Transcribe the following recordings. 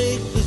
take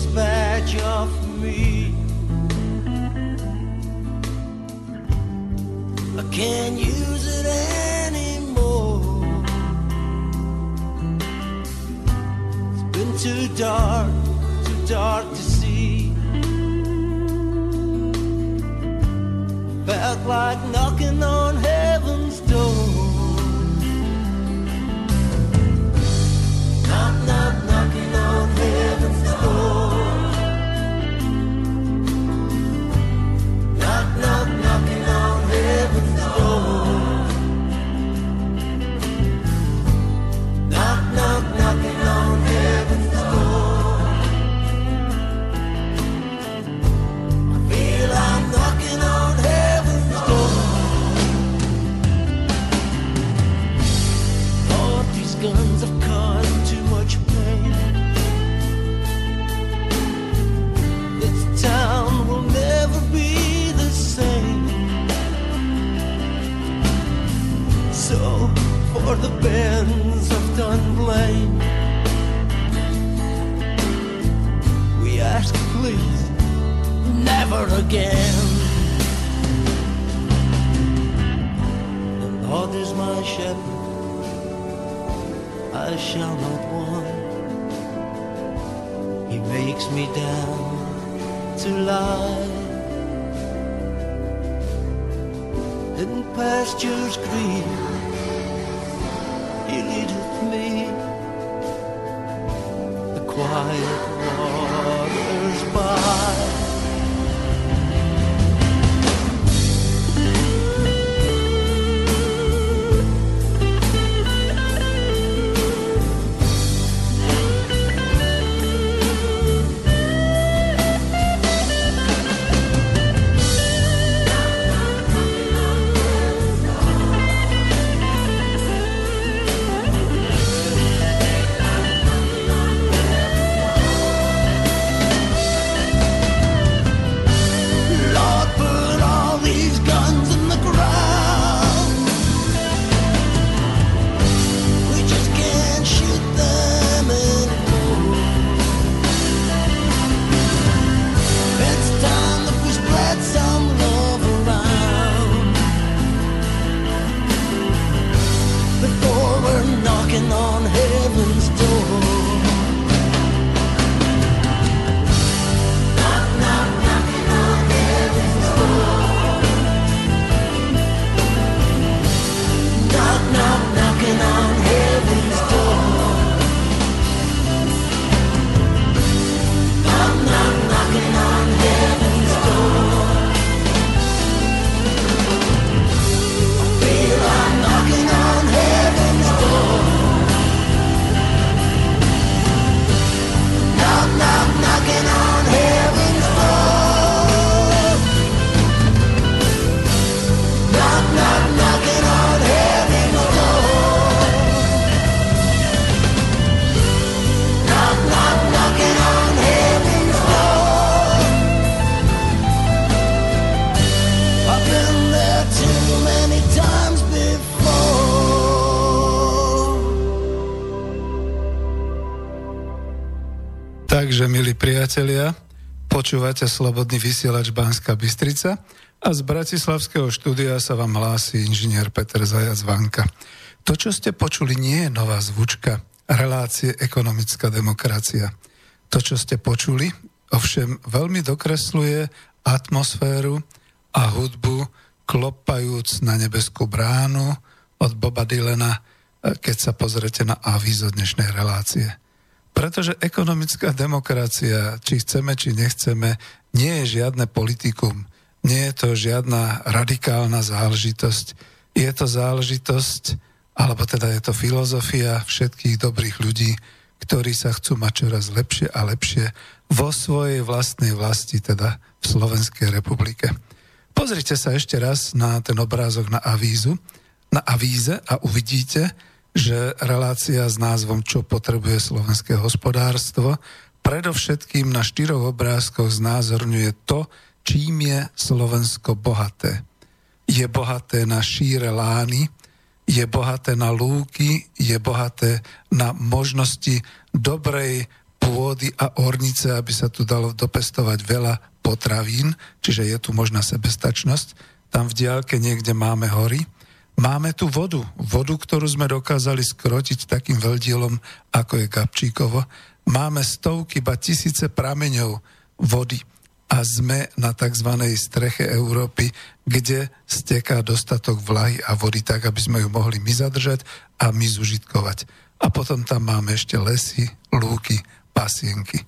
priatelia, počúvate Slobodný vysielač Banská Bystrica a z Bratislavského štúdia sa vám hlási inžinier Peter Zajac Vanka. To, čo ste počuli, nie je nová zvučka relácie ekonomická demokracia. To, čo ste počuli, ovšem veľmi dokresluje atmosféru a hudbu klopajúc na nebeskú bránu od Boba Dylana, eh, keď sa pozrete na avízo dnešnej relácie. Pretože ekonomická demokracia, či chceme, či nechceme, nie je žiadne politikum. Nie je to žiadna radikálna záležitosť. Je to záležitosť, alebo teda je to filozofia všetkých dobrých ľudí, ktorí sa chcú mať čoraz lepšie a lepšie vo svojej vlastnej vlasti, teda v Slovenskej republike. Pozrite sa ešte raz na ten obrázok na avízu, na avíze a uvidíte, že relácia s názvom Čo potrebuje slovenské hospodárstvo predovšetkým na štyroch obrázkoch znázorňuje to, čím je Slovensko bohaté. Je bohaté na šíre lány, je bohaté na lúky, je bohaté na možnosti dobrej pôdy a ornice, aby sa tu dalo dopestovať veľa potravín, čiže je tu možná sebestačnosť. Tam v diálke niekde máme hory. Máme tu vodu, vodu, ktorú sme dokázali skrotiť takým veľdielom, ako je Gabčíkovo. Máme stovky, ba tisíce prameňov vody a sme na tzv. streche Európy, kde steká dostatok vlahy a vody tak, aby sme ju mohli my zadržať a my zužitkovať. A potom tam máme ešte lesy, lúky, pasienky.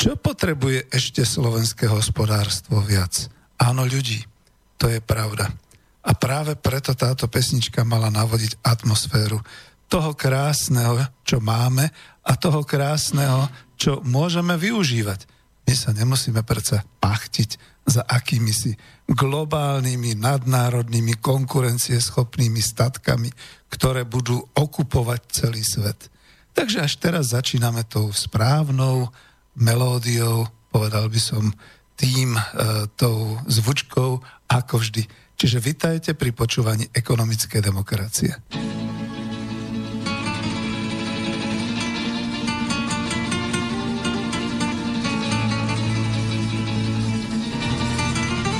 Čo potrebuje ešte slovenské hospodárstvo viac? Áno, ľudí. To je pravda. A práve preto táto pesnička mala navodiť atmosféru toho krásneho, čo máme a toho krásneho, čo môžeme využívať. My sa nemusíme predsa pachtiť za akými si globálnymi, nadnárodnými, konkurencieschopnými statkami, ktoré budú okupovať celý svet. Takže až teraz začíname tou správnou melódiou, povedal by som tým, e, tou zvučkou, ako vždy. Čiže vitajte pri počúvaní ekonomickej demokracie.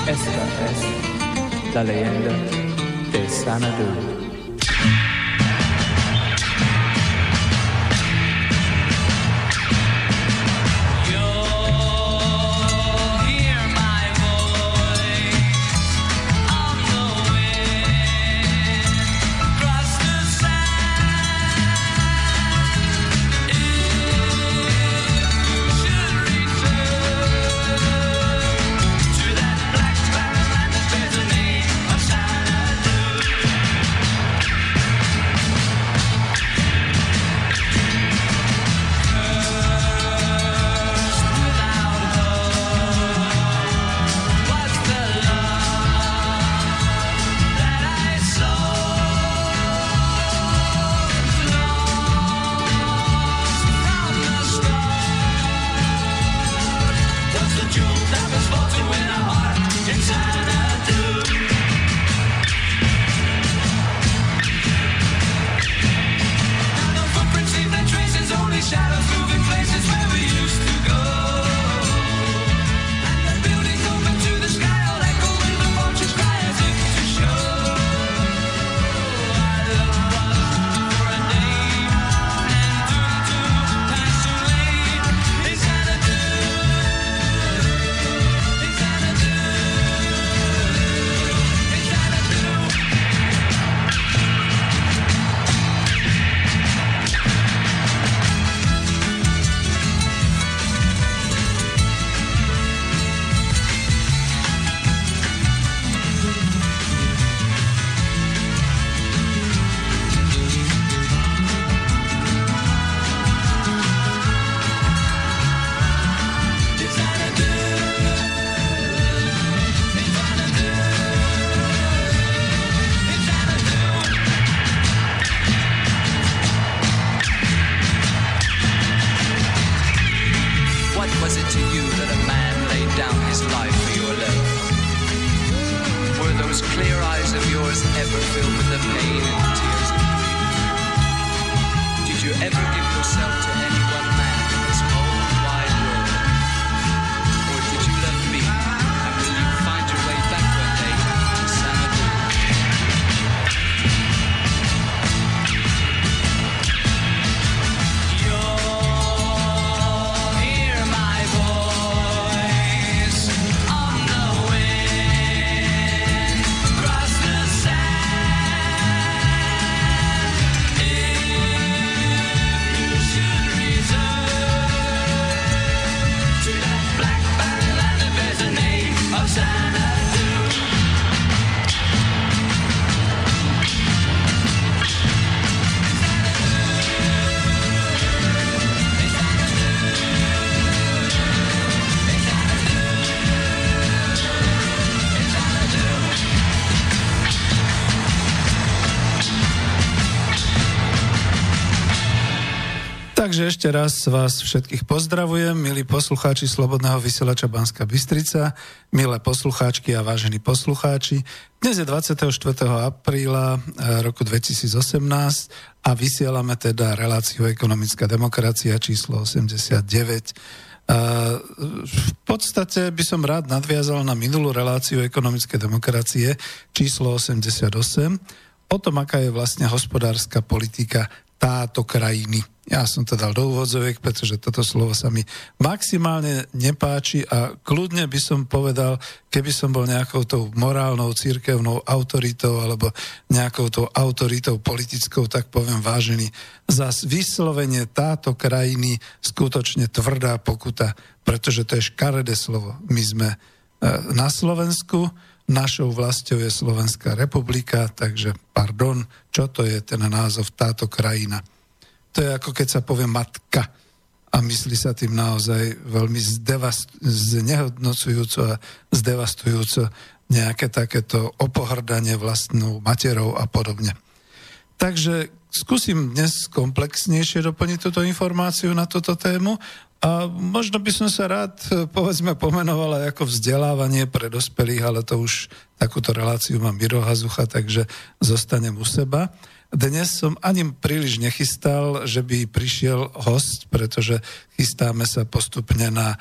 Esta es la leyenda de Sanadu. Takže ešte raz vás všetkých pozdravujem, milí poslucháči Slobodného vysielača Banska Bystrica, milé poslucháčky a vážení poslucháči. Dnes je 24. apríla eh, roku 2018 a vysielame teda reláciu Ekonomická demokracia číslo 89. Eh, v podstate by som rád nadviazal na minulú reláciu ekonomické demokracie číslo 88 o tom, aká je vlastne hospodárska politika táto krajiny. Ja som to dal do úvodzoviek, pretože toto slovo sa mi maximálne nepáči a kľudne by som povedal, keby som bol nejakou tou morálnou, církevnou autoritou alebo nejakou tou autoritou politickou, tak poviem vážený, za vyslovenie táto krajiny skutočne tvrdá pokuta, pretože to je škaredé slovo. My sme e, na Slovensku, našou vlastou je Slovenská republika, takže pardon, čo to je ten názov táto krajina. To je ako keď sa povie matka a myslí sa tým naozaj veľmi zdevast- znehodnocujúco a zdevastujúco nejaké takéto opohrdanie vlastnou materou a podobne. Takže skúsim dnes komplexnejšie doplniť túto informáciu na túto tému a možno by som sa rád, povedzme, pomenoval aj ako vzdelávanie pre dospelých, ale to už takúto reláciu mám Miro Hazucha, takže zostanem u seba. Dnes som ani príliš nechystal, že by prišiel host, pretože chystáme sa postupne na e,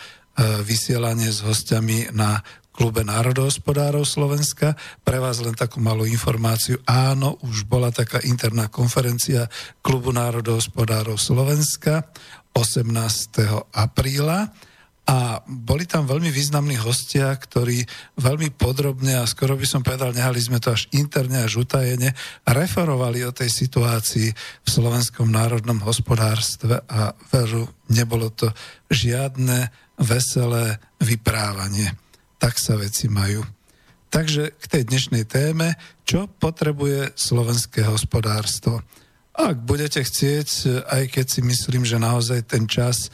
vysielanie s hostiami na klube národohospodárov Slovenska. Pre vás len takú malú informáciu. Áno, už bola taká interná konferencia klubu národohospodárov Slovenska 18. apríla a boli tam veľmi významní hostia, ktorí veľmi podrobne a skoro by som povedal, nehali sme to až interne, až utajene, referovali o tej situácii v slovenskom národnom hospodárstve a veru, nebolo to žiadne veselé vyprávanie. Tak sa veci majú. Takže k tej dnešnej téme, čo potrebuje slovenské hospodárstvo. Ak budete chcieť, aj keď si myslím, že naozaj ten čas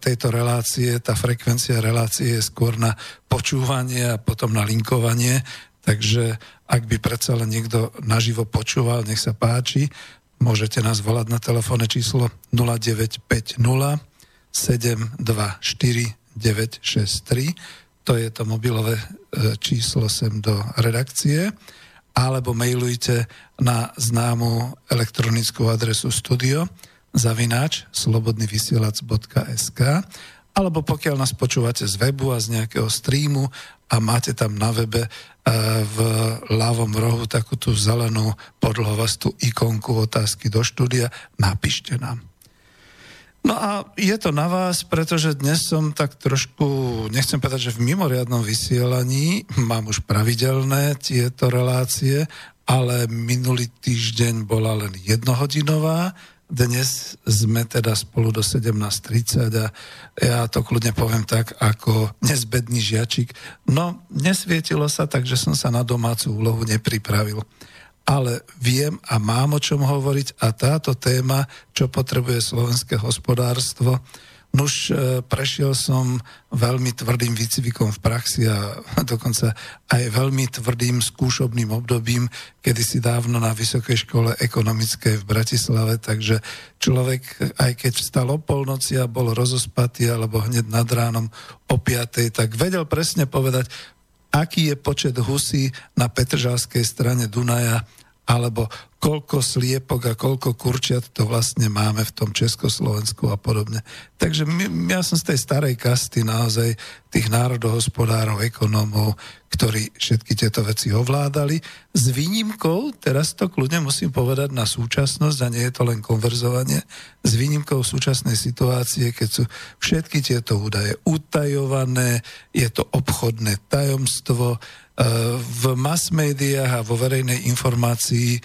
tejto relácie, tá frekvencia relácie je skôr na počúvanie a potom na linkovanie, takže ak by predsa len niekto naživo počúval, nech sa páči, môžete nás volať na telefónne číslo 0950 724 963, to je to mobilové e, číslo sem do redakcie, alebo mailujte na známu elektronickú adresu studio zavináč slobodnyvysielac.sk alebo pokiaľ nás počúvate z webu a z nejakého streamu a máte tam na webe e, v ľavom rohu takú tú zelenú podlhovastú ikonku otázky do štúdia, napíšte nám. No a je to na vás, pretože dnes som tak trošku, nechcem povedať, že v mimoriadnom vysielaní, mám už pravidelné tieto relácie, ale minulý týždeň bola len jednohodinová, dnes sme teda spolu do 17.30 a ja to kľudne poviem tak, ako nezbedný žiačik. No, nesvietilo sa, takže som sa na domácu úlohu nepripravil. Ale viem a mám o čom hovoriť a táto téma, čo potrebuje slovenské hospodárstvo, Nuž e, prešiel som veľmi tvrdým výcvikom v praxi a dokonca aj veľmi tvrdým skúšobným obdobím, kedy si dávno na Vysokej škole ekonomickej v Bratislave, takže človek, aj keď vstal o polnoci a bol rozospatý alebo hneď nad ránom o piatej, tak vedel presne povedať, aký je počet husí na Petržalskej strane Dunaja alebo koľko sliepok a koľko kurčiat to vlastne máme v tom Československu a podobne. Takže my, ja som z tej starej kasty naozaj tých národohospodárov, ekonómov, ktorí všetky tieto veci ovládali. S výnimkou, teraz to kľudne musím povedať na súčasnosť a nie je to len konverzovanie, s výnimkou súčasnej situácie, keď sú všetky tieto údaje utajované, je to obchodné tajomstvo, v mass médiách a vo verejnej informácii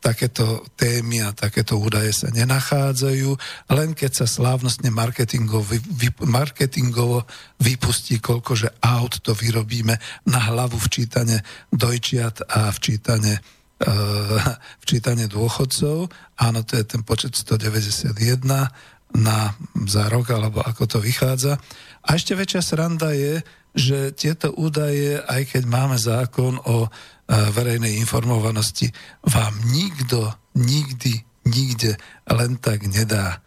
takéto témy a takéto údaje sa nenachádzajú, len keď sa slávnostne marketingovo, marketingovo vypustí, koľkože aut to vyrobíme na hlavu včítane dojčiat a včítane e, včítanie dôchodcov. Áno, to je ten počet 191 na, za rok, alebo ako to vychádza. A ešte väčšia sranda je, že tieto údaje, aj keď máme zákon o e, verejnej informovanosti, vám nikto nikdy, nikde len tak nedá.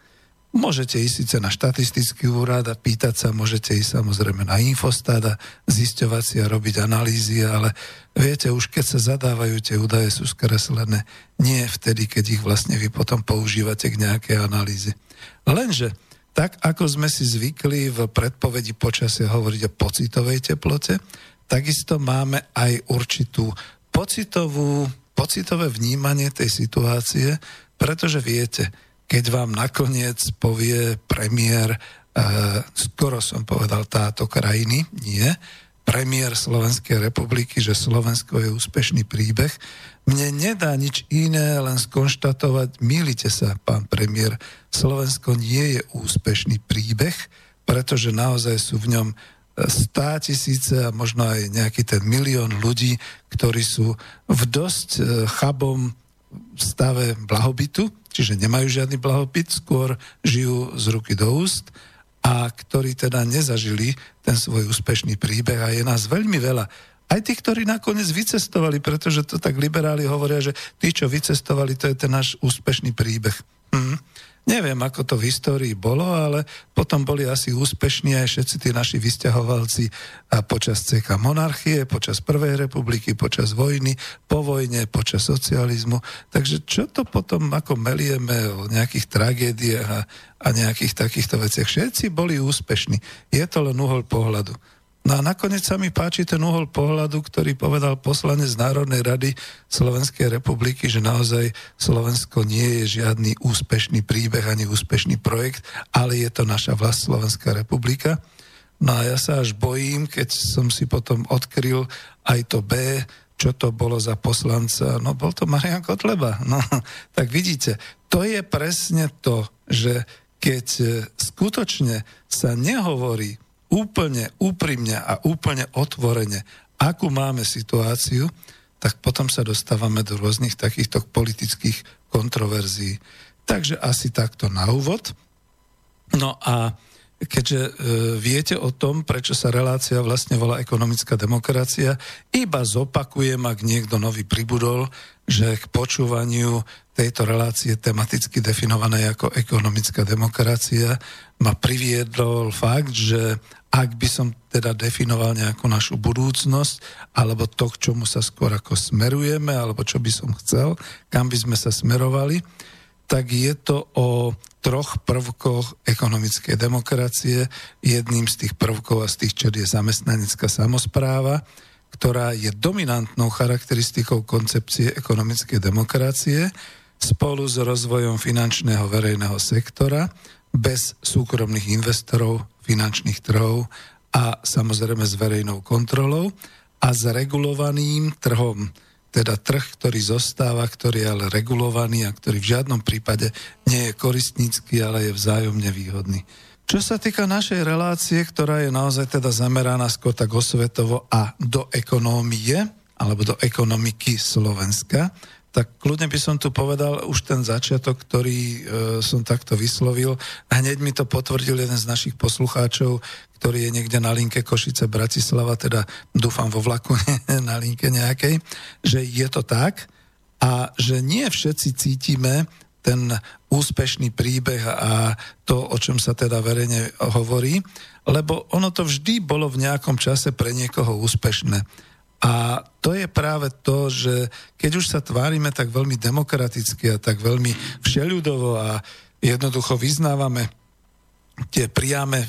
Môžete ísť síce na štatistický úrad a pýtať sa, môžete ísť samozrejme na Infostat a zisťovať si a robiť analýzy, ale viete, už keď sa zadávajú tie údaje, sú skreslené nie vtedy, keď ich vlastne vy potom používate k nejakej analýze. Lenže tak, ako sme si zvykli v predpovedi počasia hovoriť o pocitovej teplote, takisto máme aj určitú pocitovú, pocitové vnímanie tej situácie, pretože viete, keď vám nakoniec povie premiér, e, skoro som povedal táto krajiny, nie, premiér Slovenskej republiky, že Slovensko je úspešný príbeh, mne nedá nič iné, len skonštatovať, milite sa, pán premiér, Slovensko nie je úspešný príbeh, pretože naozaj sú v ňom stá tisíce a možno aj nejaký ten milión ľudí, ktorí sú v dosť e, chabom stave blahobytu, čiže nemajú žiadny blahobyt, skôr žijú z ruky do úst a ktorí teda nezažili ten svoj úspešný príbeh a je nás veľmi veľa. Aj tí, ktorí nakoniec vycestovali, pretože to tak liberáli hovoria, že tí, čo vycestovali, to je ten náš úspešný príbeh. Hm. Neviem, ako to v histórii bolo, ale potom boli asi úspešní aj všetci tí naši vysťahovalci a počas CK monarchie, počas Prvej republiky, počas vojny, po vojne, počas socializmu. Takže čo to potom ako melieme o nejakých tragédiách a, a nejakých takýchto veciach? Všetci boli úspešní. Je to len uhol pohľadu. No a nakoniec sa mi páči ten uhol pohľadu, ktorý povedal poslanec Národnej rady Slovenskej republiky, že naozaj Slovensko nie je žiadny úspešný príbeh ani úspešný projekt, ale je to naša vlast Slovenská republika. No a ja sa až bojím, keď som si potom odkryl aj to B, čo to bolo za poslanca. No bol to Marian Kotleba. No, tak vidíte, to je presne to, že keď skutočne sa nehovorí úplne úprimne a úplne otvorene, akú máme situáciu, tak potom sa dostávame do rôznych takýchto politických kontroverzií. Takže asi takto na úvod. No a keďže e, viete o tom, prečo sa relácia vlastne volá ekonomická demokracia, iba zopakujem, ak niekto nový pribudol, že k počúvaniu tejto relácie tematicky definované ako ekonomická demokracia ma priviedol fakt, že ak by som teda definoval nejakú našu budúcnosť, alebo to, k čomu sa skôr ako smerujeme, alebo čo by som chcel, kam by sme sa smerovali, tak je to o troch prvkoch ekonomickej demokracie. Jedným z tých prvkov a z tých čer je zamestnanecká samozpráva, ktorá je dominantnou charakteristikou koncepcie ekonomickej demokracie spolu s rozvojom finančného verejného sektora bez súkromných investorov, finančných trhov a samozrejme s verejnou kontrolou a s regulovaným trhom. Teda trh, ktorý zostáva, ktorý je ale regulovaný a ktorý v žiadnom prípade nie je koristnícky, ale je vzájomne výhodný. Čo sa týka našej relácie, ktorá je naozaj teda zameraná skôr tak osvetovo a do ekonómie, alebo do ekonomiky Slovenska, tak kľudne by som tu povedal už ten začiatok, ktorý e, som takto vyslovil. Hneď mi to potvrdil jeden z našich poslucháčov, ktorý je niekde na linke Košice Bratislava, teda dúfam vo vlaku na linke nejakej, že je to tak a že nie všetci cítime ten úspešný príbeh a to, o čom sa teda verejne hovorí, lebo ono to vždy bolo v nejakom čase pre niekoho úspešné. A to je práve to, že keď už sa tvárime tak veľmi demokraticky a tak veľmi všeľudovo a jednoducho vyznávame tie priame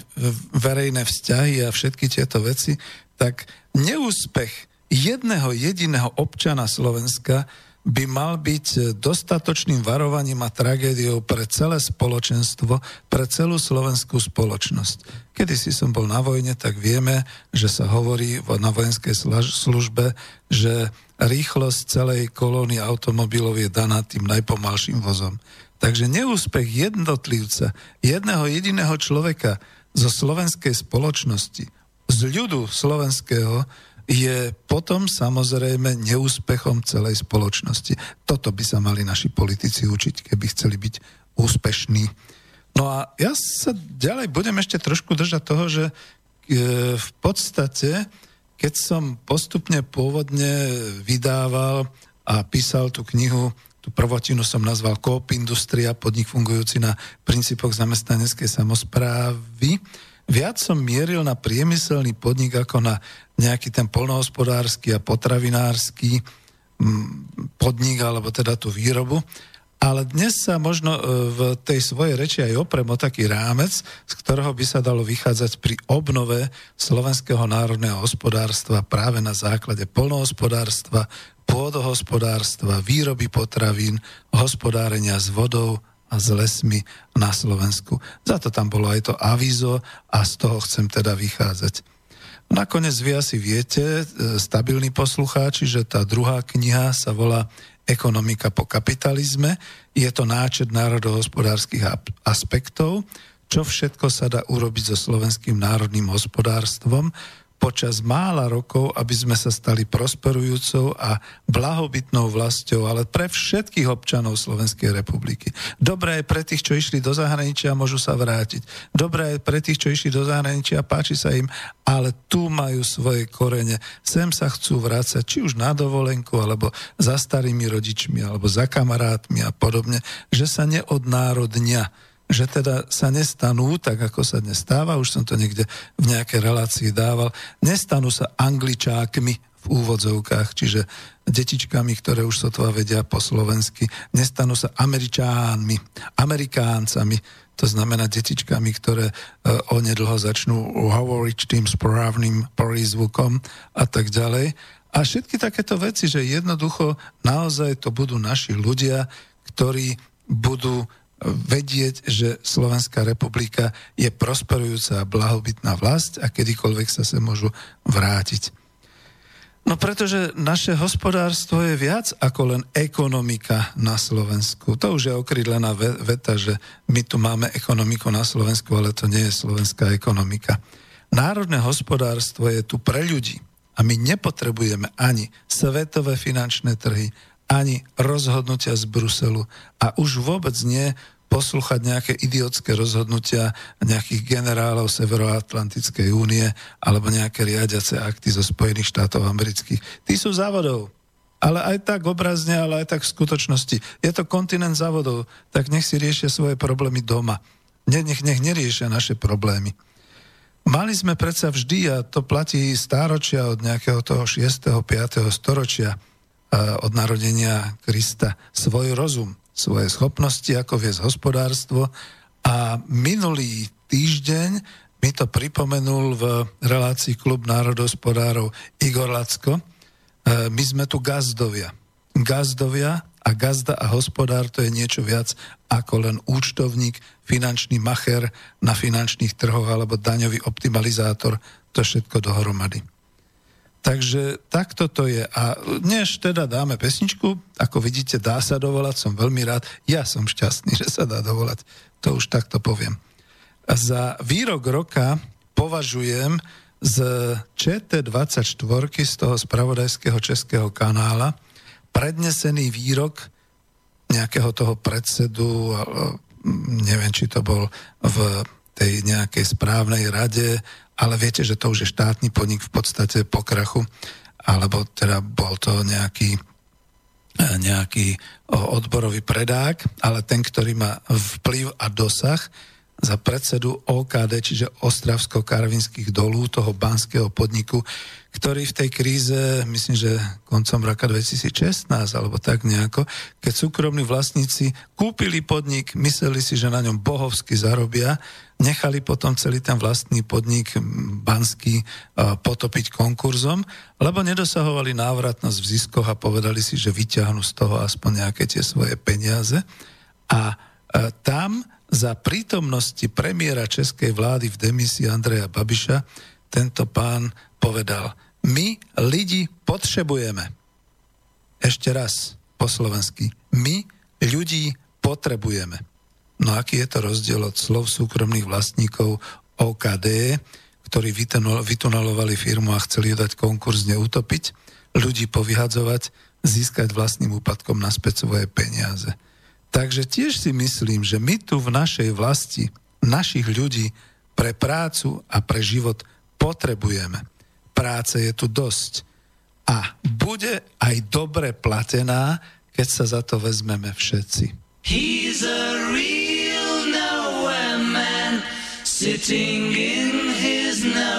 verejné vzťahy a všetky tieto veci, tak neúspech jedného jediného občana Slovenska by mal byť dostatočným varovaním a tragédiou pre celé spoločenstvo, pre celú slovenskú spoločnosť. Kedy si som bol na vojne, tak vieme, že sa hovorí na vojenskej službe, že rýchlosť celej kolóny automobilov je daná tým najpomalším vozom. Takže neúspech jednotlivca, jedného jediného človeka zo slovenskej spoločnosti, z ľudu slovenského, je potom samozrejme neúspechom celej spoločnosti. Toto by sa mali naši politici učiť, keby chceli byť úspešní. No a ja sa ďalej budem ešte trošku držať toho, že e, v podstate, keď som postupne pôvodne vydával a písal tú knihu, tú prvotinu som nazval Coop Industria, podnik fungujúci na princípoch zamestnaneckej samozprávy. Viac som mieril na priemyselný podnik ako na nejaký ten polnohospodársky a potravinársky mm, podnik, alebo teda tú výrobu. Ale dnes sa možno e, v tej svojej reči aj oprem o taký rámec, z ktorého by sa dalo vychádzať pri obnove slovenského národného hospodárstva práve na základe polnohospodárstva, pôdohospodárstva, výroby potravín, hospodárenia s vodou a s lesmi na Slovensku. Za to tam bolo aj to avízo a z toho chcem teda vychádzať. Nakoniec vy asi viete, e, stabilní poslucháči, že tá druhá kniha sa volá ekonomika po kapitalizme. Je to náčet národohospodárskych aspektov, čo všetko sa dá urobiť so slovenským národným hospodárstvom, počas mála rokov, aby sme sa stali prosperujúcou a blahobytnou vlastou, ale pre všetkých občanov Slovenskej republiky. Dobré je pre tých, čo išli do zahraničia, môžu sa vrátiť. Dobré je pre tých, čo išli do zahraničia, páči sa im, ale tu majú svoje korene. Sem sa chcú vrácať, či už na dovolenku, alebo za starými rodičmi, alebo za kamarátmi a podobne, že sa neodnárodnia že teda sa nestanú, tak ako sa dnes stáva, už som to niekde v nejakej relácii dával, nestanú sa angličákmi v úvodzovkách, čiže detičkami, ktoré už sotva vedia po slovensky, nestanú sa američánmi, amerikáncami, to znamená detičkami, ktoré uh, onedlho začnú hovoriť tým správnym prízvukom a tak ďalej. A všetky takéto veci, že jednoducho naozaj to budú naši ľudia, ktorí budú vedieť, že Slovenská republika je prosperujúca a blahobytná vlast a kedykoľvek sa sa môžu vrátiť. No pretože naše hospodárstvo je viac ako len ekonomika na Slovensku. To už je okrydlená veta, že my tu máme ekonomiku na Slovensku, ale to nie je slovenská ekonomika. Národné hospodárstvo je tu pre ľudí a my nepotrebujeme ani svetové finančné trhy, ani rozhodnutia z Bruselu a už vôbec nie poslúchať nejaké idiotské rozhodnutia nejakých generálov Severoatlantickej únie alebo nejaké riadiace akty zo Spojených štátov amerických. Tí sú závodov. Ale aj tak obrazne, ale aj tak v skutočnosti. Je to kontinent závodov, tak nech si riešia svoje problémy doma. Nech, nech neriešia naše problémy. Mali sme predsa vždy, a to platí stáročia od nejakého toho 6. 5. storočia, od narodenia Krista svoj rozum, svoje schopnosti, ako viesť hospodárstvo. A minulý týždeň mi to pripomenul v relácii Klub národospodárov Igor Lacko. E, my sme tu gazdovia. Gazdovia a gazda a hospodár to je niečo viac ako len účtovník, finančný macher na finančných trhoch alebo daňový optimalizátor, to všetko dohromady. Takže takto to je. A než teda dáme pesničku, ako vidíte, dá sa dovolať, som veľmi rád. Ja som šťastný, že sa dá dovolať. To už takto poviem. Za výrok roka považujem z ČT24 z toho spravodajského českého kanála prednesený výrok nejakého toho predsedu, neviem, či to bol v tej nejakej správnej rade ale viete, že to už je štátny podnik v podstate po krachu, alebo teda bol to nejaký e, nejaký odborový predák, ale ten, ktorý má vplyv a dosah za predsedu OKD, čiže Ostravsko-Karvinských dolů, toho banského podniku, ktorý v tej kríze, myslím, že koncom roka 2016 alebo tak nejako, keď súkromní vlastníci kúpili podnik, mysleli si, že na ňom bohovsky zarobia, nechali potom celý ten vlastný podnik banský potopiť konkurzom, lebo nedosahovali návratnosť v ziskoch a povedali si, že vyťahnú z toho aspoň nejaké tie svoje peniaze. A tam za prítomnosti premiéra českej vlády v demisii Andreja Babiša tento pán povedal, my lidi potrebujeme. Ešte raz po slovensky. My ľudí potrebujeme. No aký je to rozdiel od slov súkromných vlastníkov OKD, ktorí vytunelovali firmu a chceli ju dať konkurzne utopiť, ľudí povyhadzovať, získať vlastným úpadkom naspäť svoje peniaze. Takže tiež si myslím, že my tu v našej vlasti našich ľudí pre prácu a pre život potrebujeme. Práce je tu dosť. A bude aj dobre platená, keď sa za to vezmeme všetci. He's a real sitting in his nowhere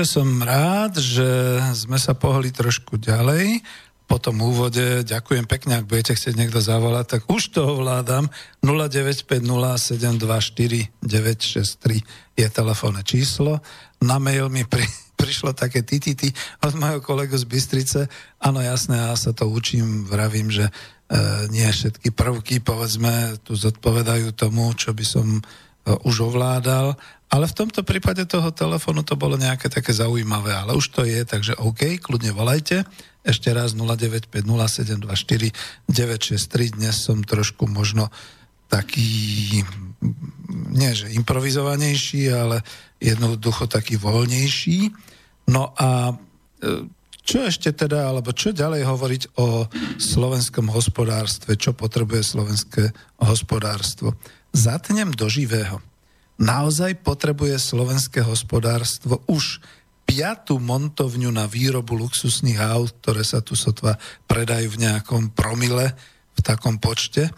Takže som rád, že sme sa pohli trošku ďalej. Po tom úvode ďakujem pekne, ak budete chcieť niekto zavolať, tak už to ovládam. 0950724963 je telefónne číslo. Na mail mi pri, prišlo také titity od môjho kolegu z Bystrice. Áno, jasné, ja sa to učím, vravím, že e, nie všetky prvky, povedzme, tu zodpovedajú tomu, čo by som e, už ovládal, ale v tomto prípade toho telefónu to bolo nejaké také zaujímavé, ale už to je, takže OK, kľudne volajte. Ešte raz 0950724963. Dnes som trošku možno taký, nie že improvizovanejší, ale jednoducho taký voľnejší. No a e, čo ešte teda, alebo čo ďalej hovoriť o slovenskom hospodárstve, čo potrebuje slovenské hospodárstvo? Zatnem do živého. Naozaj potrebuje slovenské hospodárstvo už piatú montovňu na výrobu luxusných aut, ktoré sa tu sotva predajú v nejakom promile, v takom počte.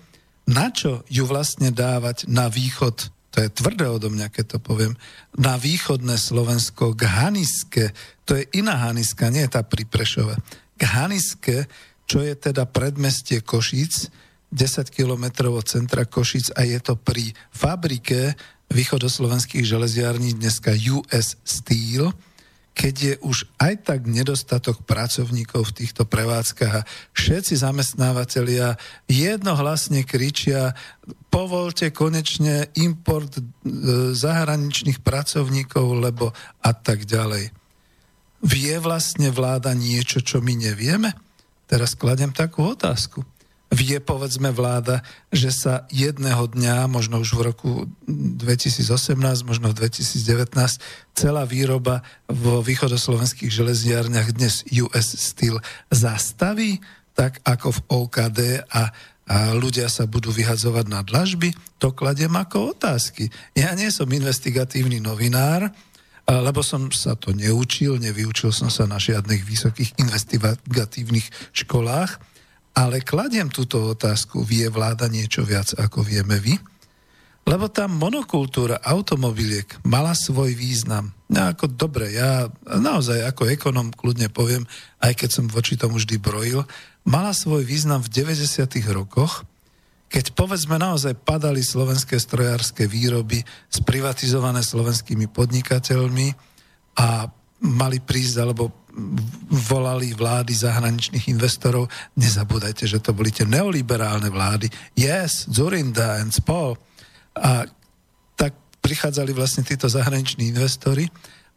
Na čo ju vlastne dávať na východ, to je tvrdé odo mňa, keď to poviem, na východné Slovensko k Haniske, to je iná Haniska, nie je tá pri Prešove, k Haniske, čo je teda predmestie Košíc, 10 kilometrov od centra Košic a je to pri fabrike východoslovenských železiarní, dneska US Steel, keď je už aj tak nedostatok pracovníkov v týchto prevádzkach a všetci zamestnávateľia jednohlasne kričia, povolte konečne import e, zahraničných pracovníkov, lebo a tak ďalej. Vie vlastne vláda niečo, čo my nevieme? Teraz kladem takú otázku vie povedzme vláda, že sa jedného dňa, možno už v roku 2018, možno v 2019, celá výroba vo východoslovenských železiarniach dnes US Steel zastaví, tak ako v OKD a, a ľudia sa budú vyhadzovať na dlažby, to kladiem ako otázky. Ja nie som investigatívny novinár, lebo som sa to neučil, nevyučil som sa na žiadnych vysokých investigatívnych školách, ale kladiem túto otázku, vie vláda niečo viac, ako vieme vy? Lebo tá monokultúra automobiliek mala svoj význam. No ako dobre, ja naozaj ako ekonom kľudne poviem, aj keď som voči tomu vždy brojil, mala svoj význam v 90. rokoch, keď povedzme naozaj padali slovenské strojárske výroby sprivatizované slovenskými podnikateľmi a mali prísť alebo volali vlády zahraničných investorov. Nezabúdajte, že to boli tie neoliberálne vlády. Yes, Zurinda and Spol a tak prichádzali vlastne títo zahraniční investori,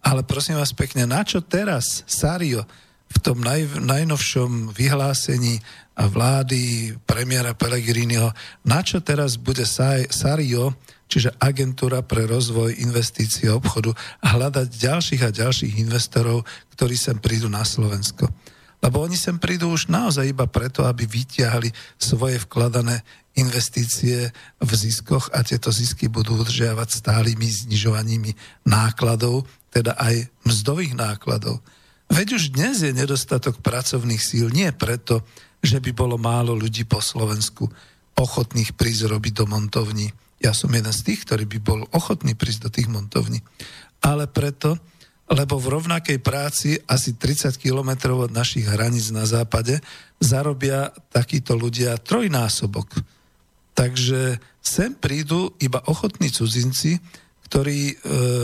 ale prosím vás pekne, na čo teraz Sario v tom naj, najnovšom vyhlásení vlády premiéra Pellegriniho, na čo teraz bude Sario, čiže agentúra pre rozvoj investícií a obchodu, hľadať ďalších a ďalších investorov, ktorí sem prídu na Slovensko. Lebo oni sem prídu už naozaj iba preto, aby vytiahli svoje vkladané investície v ziskoch a tieto zisky budú udržiavať stálymi znižovaními nákladov, teda aj mzdových nákladov. Veď už dnes je nedostatok pracovných síl nie preto, že by bolo málo ľudí po Slovensku ochotných prísť robiť do montovní. Ja som jeden z tých, ktorý by bol ochotný prísť do tých montovní. Ale preto, lebo v rovnakej práci asi 30 kilometrov od našich hraníc na západe zarobia takíto ľudia trojnásobok Takže sem prídu iba ochotní cudzinci, ktorí e,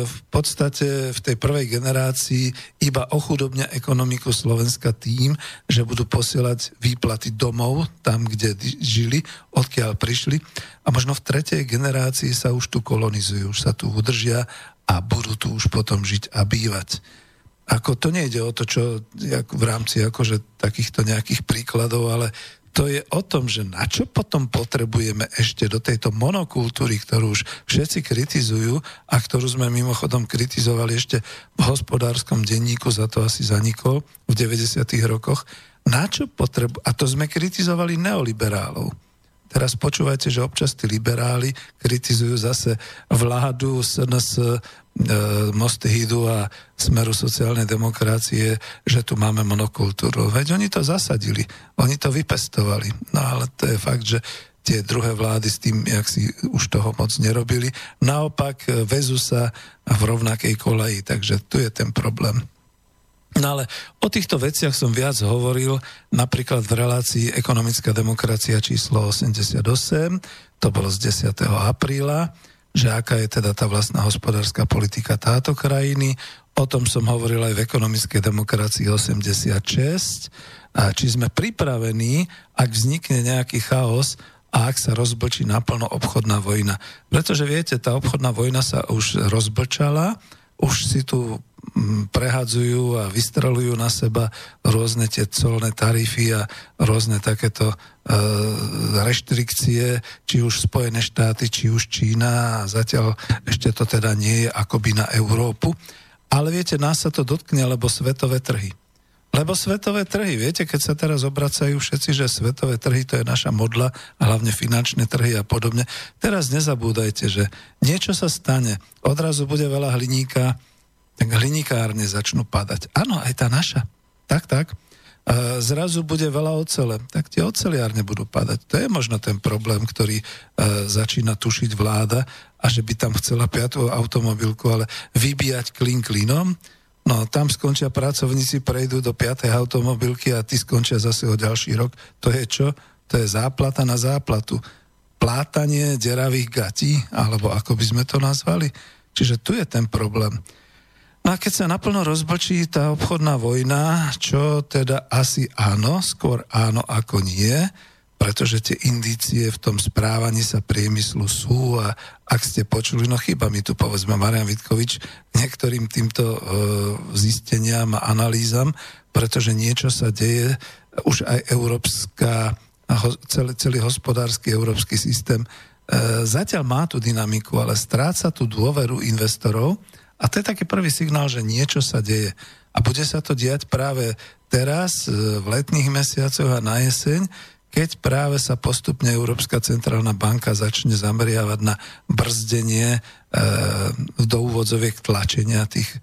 v podstate v tej prvej generácii iba ochudobňa ekonomiku Slovenska tým, že budú posielať výplaty domov, tam, kde žili, odkiaľ prišli. A možno v tretej generácii sa už tu kolonizujú, už sa tu udržia a budú tu už potom žiť a bývať. Ako to nejde o to, čo v rámci akože takýchto nejakých príkladov, ale to je o tom, že na čo potom potrebujeme ešte do tejto monokultúry, ktorú už všetci kritizujú a ktorú sme mimochodom kritizovali ešte v hospodárskom denníku, za to asi zanikol v 90. rokoch, na čo potrebu... A to sme kritizovali neoliberálov. Teraz počúvajte, že občas tí liberáli kritizujú zase vládu SNS e, Mostehidu a Smeru sociálnej demokracie, že tu máme monokultúru. Veď oni to zasadili, oni to vypestovali. No ale to je fakt, že tie druhé vlády s tým, jak si už toho moc nerobili, naopak e, väzu sa v rovnakej koleji, takže tu je ten problém. No ale o týchto veciach som viac hovoril napríklad v relácii Ekonomická demokracia číslo 88, to bolo z 10. apríla, že aká je teda tá vlastná hospodárska politika táto krajiny. O tom som hovoril aj v Ekonomickej demokracii 86. A či sme pripravení, ak vznikne nejaký chaos, a ak sa rozblčí naplno obchodná vojna. Pretože viete, tá obchodná vojna sa už rozblčala, už si tu prehadzujú a vystrelujú na seba rôzne tie colné tarify a rôzne takéto e, reštrikcie, či už Spojené štáty, či už Čína a zatiaľ ešte to teda nie je akoby na Európu. Ale viete, nás sa to dotkne, lebo svetové trhy. Lebo svetové trhy, viete, keď sa teraz obracajú všetci, že svetové trhy to je naša modla, hlavne finančné trhy a podobne. Teraz nezabúdajte, že niečo sa stane, odrazu bude veľa hliníka, tak hlinikárne začnú padať. Áno, aj tá naša. Tak, tak. A zrazu bude veľa ocele, tak tie oceliárne budú padať. To je možno ten problém, ktorý e, začína tušiť vláda a že by tam chcela piatú automobilku, ale vybíjať klin klinom, no tam skončia pracovníci, prejdú do piatej automobilky a ty skončia zase o ďalší rok. To je čo? To je záplata na záplatu. Plátanie deravých gatí, alebo ako by sme to nazvali. Čiže tu je ten problém. No a keď sa naplno rozbočí tá obchodná vojna, čo teda asi áno, skôr áno ako nie, pretože tie indície v tom správaní sa priemyslu sú a ak ste počuli, no chyba mi tu povedzme Marian Vitkovič niektorým týmto e, zisteniam a analýzam, pretože niečo sa deje, už aj európska, celý, celý hospodársky európsky systém e, zatiaľ má tú dynamiku, ale stráca tú dôveru investorov, a to je taký prvý signál, že niečo sa deje. A bude sa to diať práve teraz, e, v letných mesiacoch a na jeseň, keď práve sa postupne Európska centrálna banka začne zameriavať na brzdenie e, do úvodzoviek tlačenia tých e,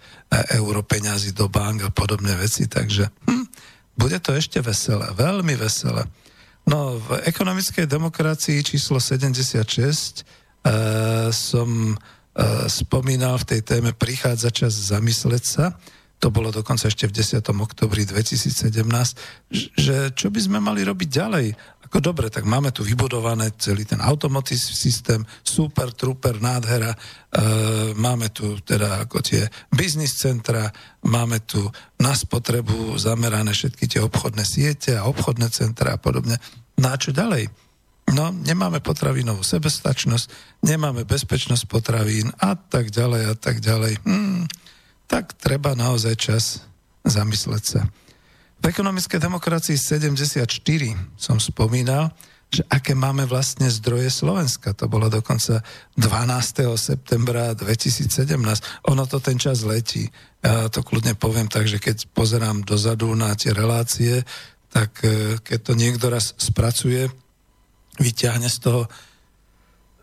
europeňazí do bank a podobné veci. Takže hm, bude to ešte veselé, veľmi veselé. No, v ekonomickej demokracii číslo 76 e, som spomínal v tej téme Prichádza čas zamysleť sa, to bolo dokonca ešte v 10. oktobri 2017, že čo by sme mali robiť ďalej. Ako dobre, tak máme tu vybudované celý ten automotív systém, super, trooper, nádhera, e, máme tu teda ako tie biznis centra, máme tu na spotrebu zamerané všetky tie obchodné siete a obchodné centra a podobne. No a čo ďalej? No, nemáme potravinovú sebestačnosť, nemáme bezpečnosť potravín a tak ďalej a tak ďalej. Hmm tak treba naozaj čas zamysleť sa. V ekonomickej demokracii 74 som spomínal, že aké máme vlastne zdroje Slovenska. To bolo dokonca 12. septembra 2017. Ono to ten čas letí. Ja to kľudne poviem tak, že keď pozerám dozadu na tie relácie, tak e, keď to niekto raz spracuje, vyťahne z toho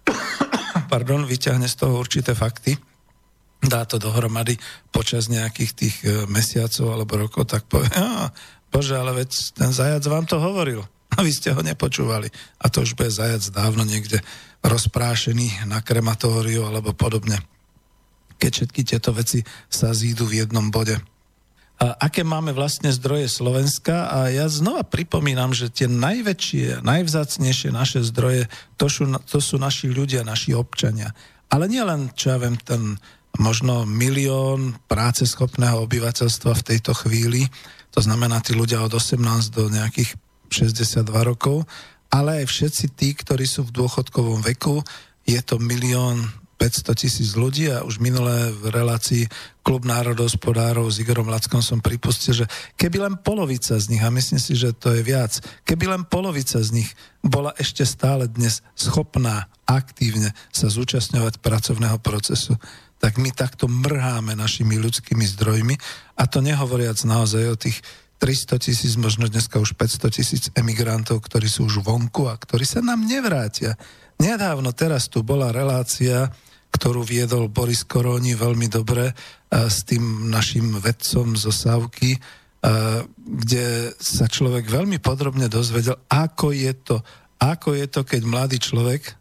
pardon, vyťahne z toho určité fakty, dá to dohromady počas nejakých tých e, mesiacov alebo rokov, tak povie, a, bože, ale veď ten zajac vám to hovoril a vy ste ho nepočúvali. A to už bude zajac dávno niekde rozprášený na krematóriu alebo podobne. Keď všetky tieto veci sa zídu v jednom bode. Aké máme vlastne zdroje Slovenska a ja znova pripomínam, že tie najväčšie, najvzácnejšie naše zdroje, to sú, to sú naši ľudia, naši občania. Ale nie len, čo ja viem, ten možno milión práceschopného obyvateľstva v tejto chvíli, to znamená tí ľudia od 18 do nejakých 62 rokov, ale aj všetci tí, ktorí sú v dôchodkovom veku, je to milión 500 tisíc ľudí a už minulé v relácii Klub národohospodárov s Igorom Lackom som pripustil, že keby len polovica z nich, a myslím si, že to je viac, keby len polovica z nich bola ešte stále dnes schopná aktívne sa zúčastňovať pracovného procesu, tak my takto mrháme našimi ľudskými zdrojmi a to nehovoriac naozaj o tých 300 tisíc, možno dneska už 500 tisíc emigrantov, ktorí sú už vonku a ktorí sa nám nevrátia. Nedávno teraz tu bola relácia, ktorú viedol Boris Koroni veľmi dobre s tým našim vedcom zo Sávky, kde sa človek veľmi podrobne dozvedel, ako je to, ako je to, keď mladý človek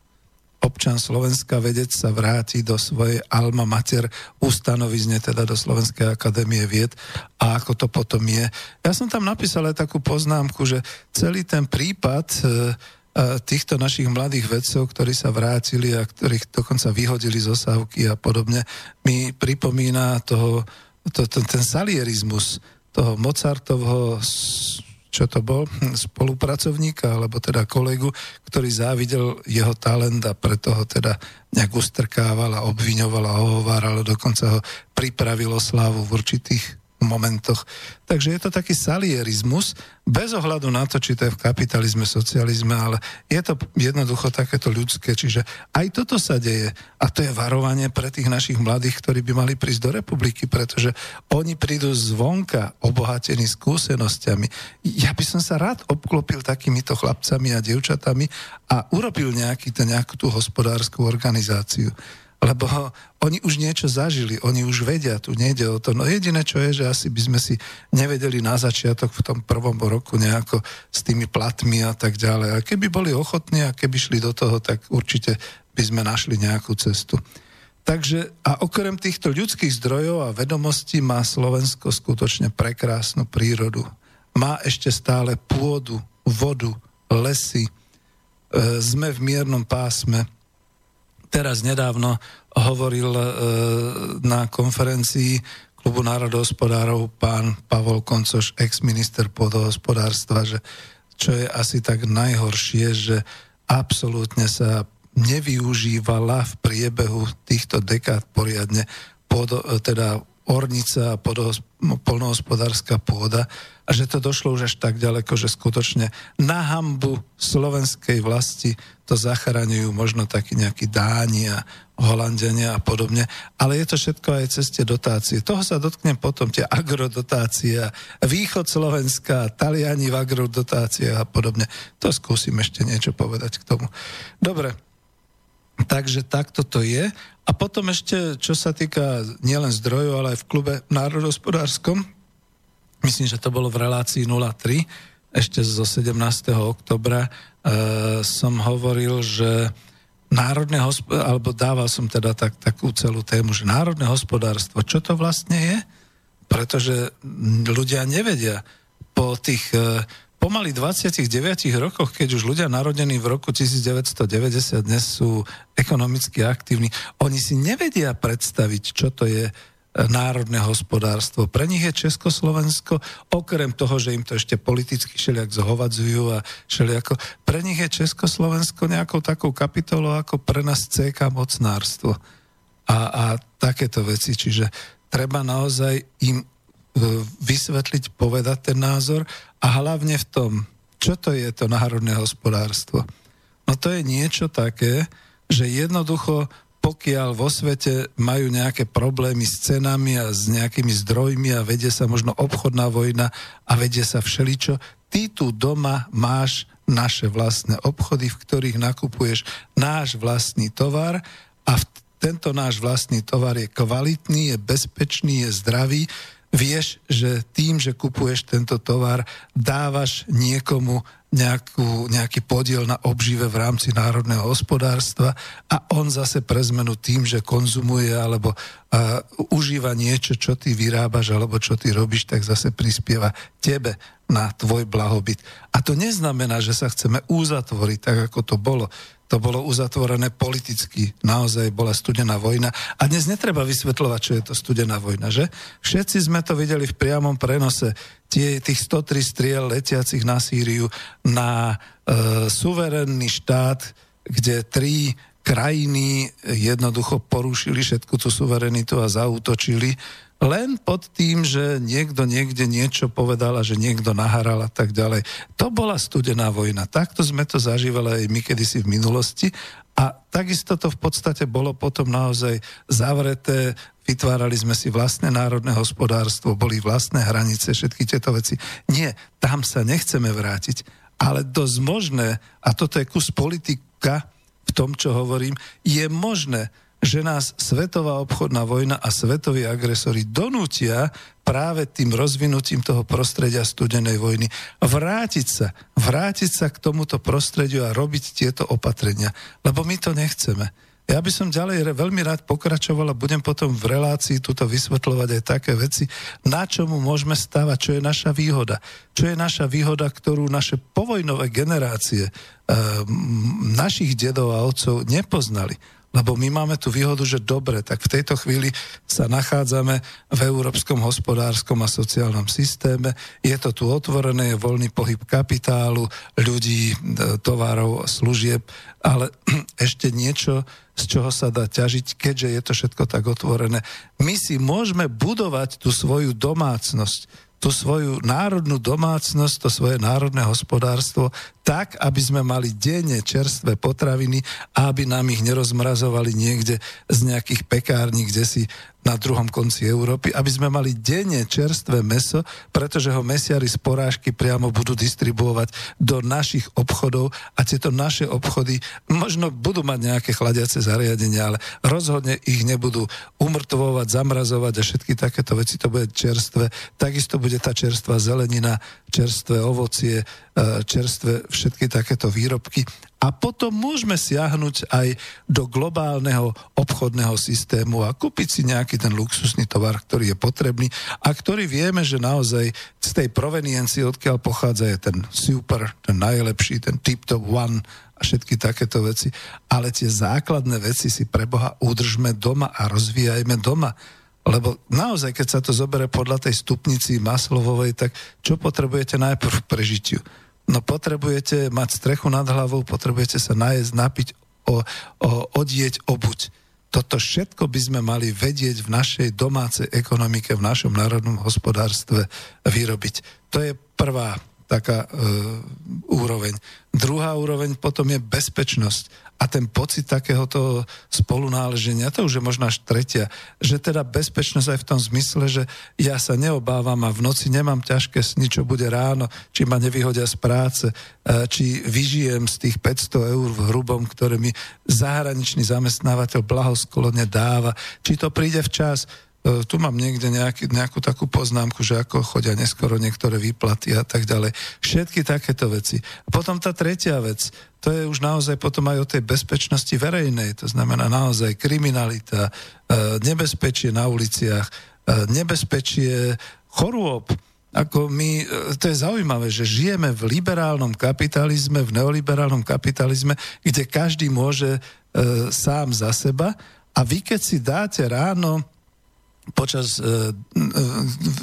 občan Slovenska vedec sa vráti do svojej alma mater ustanovizne, teda do Slovenskej akadémie vied a ako to potom je. Ja som tam napísal aj takú poznámku, že celý ten prípad e, e, týchto našich mladých vedcov, ktorí sa vrátili a ktorých dokonca vyhodili z osávky a podobne, mi pripomína toho, to, to, ten salierizmus toho Mozartovho čo to bol, hm, spolupracovníka, alebo teda kolegu, ktorý závidel jeho talent a preto ho teda nejak ustrkával a obviňoval a ohováral, dokonca ho pripravilo slávu v určitých momentoch. Takže je to taký salierizmus, bez ohľadu na to, či to je v kapitalizme, socializme, ale je to jednoducho takéto ľudské. Čiže aj toto sa deje. A to je varovanie pre tých našich mladých, ktorí by mali prísť do republiky, pretože oni prídu zvonka obohatení skúsenosťami. Ja by som sa rád obklopil takýmito chlapcami a devčatami a urobil nejaký, nejakú tú hospodárskú organizáciu lebo oni už niečo zažili, oni už vedia, tu nejde o to. No jediné, čo je, že asi by sme si nevedeli na začiatok v tom prvom roku nejako s tými platmi a tak ďalej. A keby boli ochotní a keby šli do toho, tak určite by sme našli nejakú cestu. Takže a okrem týchto ľudských zdrojov a vedomostí má Slovensko skutočne prekrásnu prírodu. Má ešte stále pôdu, vodu, lesy, e, sme v miernom pásme, teraz nedávno hovoril e, na konferencii klubu národohospodárov pán Pavol Koncoš, ex-minister pôdohospodárstva, že čo je asi tak najhoršie, že absolútne sa nevyužívala v priebehu týchto dekád poriadne pôdo, teda ornica a podhos- polnohospodárska pôda a že to došlo už až tak ďaleko, že skutočne na hambu slovenskej vlasti to zachraňujú možno takí nejakí Dáni a Holandiania a podobne, ale je to všetko aj cez dotácie. Toho sa dotknem potom, tie agrodotácie, východ Slovenska, Taliani v agrodotáciách a podobne. To skúsim ešte niečo povedať k tomu. Dobre, takže takto to je. A potom ešte, čo sa týka nielen zdrojov, ale aj v klube národospodárskom, myslím, že to bolo v relácii 03, ešte zo 17. oktobra, e, som hovoril, že národné hospodárstvo, alebo dával som teda tak, takú celú tému, že národné hospodárstvo, čo to vlastne je? Pretože ľudia nevedia po tých e, pomaly 29 rokoch, keď už ľudia narodení v roku 1990 dnes sú ekonomicky aktívni, oni si nevedia predstaviť, čo to je národné hospodárstvo. Pre nich je Československo, okrem toho, že im to ešte politicky všelijak zhovadzujú a všelijako, pre nich je Československo nejakou takou kapitolou ako pre nás CK mocnárstvo. A, a takéto veci, čiže treba naozaj im e, vysvetliť, povedať ten názor a hlavne v tom, čo to je to národné hospodárstvo. No to je niečo také, že jednoducho pokiaľ vo svete majú nejaké problémy s cenami a s nejakými zdrojmi a vedie sa možno obchodná vojna a vedie sa všeličo, ty tu doma máš naše vlastné obchody, v ktorých nakupuješ náš vlastný tovar a v tento náš vlastný tovar je kvalitný, je bezpečný, je zdravý. Vieš, že tým, že kupuješ tento tovar, dávaš niekomu nejakú, nejaký podiel na obžive v rámci národného hospodárstva a on zase pre zmenu tým, že konzumuje alebo a, užíva niečo, čo ty vyrábaš alebo čo ty robíš, tak zase prispieva tebe na tvoj blahobyt. A to neznamená, že sa chceme uzatvoriť tak, ako to bolo to bolo uzatvorené politicky. Naozaj bola studená vojna. A dnes netreba vysvetľovať, čo je to studená vojna, že? Všetci sme to videli v priamom prenose. Tie, tých 103 striel letiacich na Sýriu, na e, suverénny štát, kde tri krajiny jednoducho porušili všetku tú suverenitu a zautočili len pod tým, že niekto niekde niečo povedal a že niekto naharal a tak ďalej. To bola studená vojna. Takto sme to zažívali aj my kedysi v minulosti a takisto to v podstate bolo potom naozaj zavreté, vytvárali sme si vlastné národné hospodárstvo, boli vlastné hranice, všetky tieto veci. Nie, tam sa nechceme vrátiť, ale dosť možné, a toto je kus politika v tom, čo hovorím, je možné, že nás svetová obchodná vojna a svetoví agresori donútia práve tým rozvinutím toho prostredia studenej vojny vrátiť sa, vrátiť sa k tomuto prostrediu a robiť tieto opatrenia. Lebo my to nechceme. Ja by som ďalej veľmi rád pokračoval a budem potom v relácii tuto vysvetľovať aj také veci, na čomu môžeme stávať, čo je naša výhoda. Čo je naša výhoda, ktorú naše povojnové generácie e, našich dedov a otcov nepoznali. Lebo my máme tu výhodu, že dobre, tak v tejto chvíli sa nachádzame v európskom hospodárskom a sociálnom systéme. Je to tu otvorené, je voľný pohyb kapitálu, ľudí, e, tovarov, služieb, ale ešte niečo, z čoho sa dá ťažiť, keďže je to všetko tak otvorené. My si môžeme budovať tú svoju domácnosť, tú svoju národnú domácnosť, to svoje národné hospodárstvo tak, aby sme mali denne čerstvé potraviny a aby nám ich nerozmrazovali niekde z nejakých pekární, kde si na druhom konci Európy, aby sme mali denne čerstvé meso, pretože ho mesiari z porážky priamo budú distribuovať do našich obchodov a tieto naše obchody možno budú mať nejaké chladiace zariadenia, ale rozhodne ich nebudú umrtvovať, zamrazovať a všetky takéto veci, to bude čerstvé. Takisto bude tá čerstvá zelenina, čerstvé ovocie, E, čerstvé všetky takéto výrobky. A potom môžeme siahnuť aj do globálneho obchodného systému a kúpiť si nejaký ten luxusný tovar, ktorý je potrebný a ktorý vieme, že naozaj z tej proveniencie, odkiaľ pochádza, je ten super, ten najlepší, ten tip-top one a všetky takéto veci. Ale tie základné veci si pre Boha udržme doma a rozvíjajme doma lebo naozaj, keď sa to zoberie podľa tej stupnici maslovovej, tak čo potrebujete najprv pre prežitiu? No potrebujete mať strechu nad hlavou, potrebujete sa najesť, napiť, o, o, odieť, obuť. Toto všetko by sme mali vedieť v našej domácej ekonomike, v našom národnom hospodárstve vyrobiť. To je prvá taká e, úroveň. Druhá úroveň potom je bezpečnosť a ten pocit takéhoto spolunáleženia, to už je možno až tretia, že teda bezpečnosť aj v tom zmysle, že ja sa neobávam a v noci nemám ťažké sny, čo bude ráno, či ma nevyhodia z práce, e, či vyžijem z tých 500 eur v hrubom, ktoré mi zahraničný zamestnávateľ blahoskolone dáva, či to príde včas, tu mám niekde nejaký, nejakú takú poznámku, že ako chodia neskoro niektoré výplaty a tak ďalej. Všetky takéto veci. Potom tá tretia vec, to je už naozaj potom aj o tej bezpečnosti verejnej, to znamená naozaj kriminalita, e, nebezpečie na uliciach, e, nebezpečie chorôb, ako my, to je zaujímavé, že žijeme v liberálnom kapitalizme, v neoliberálnom kapitalizme, kde každý môže e, sám za seba a vy keď si dáte ráno počas e, e,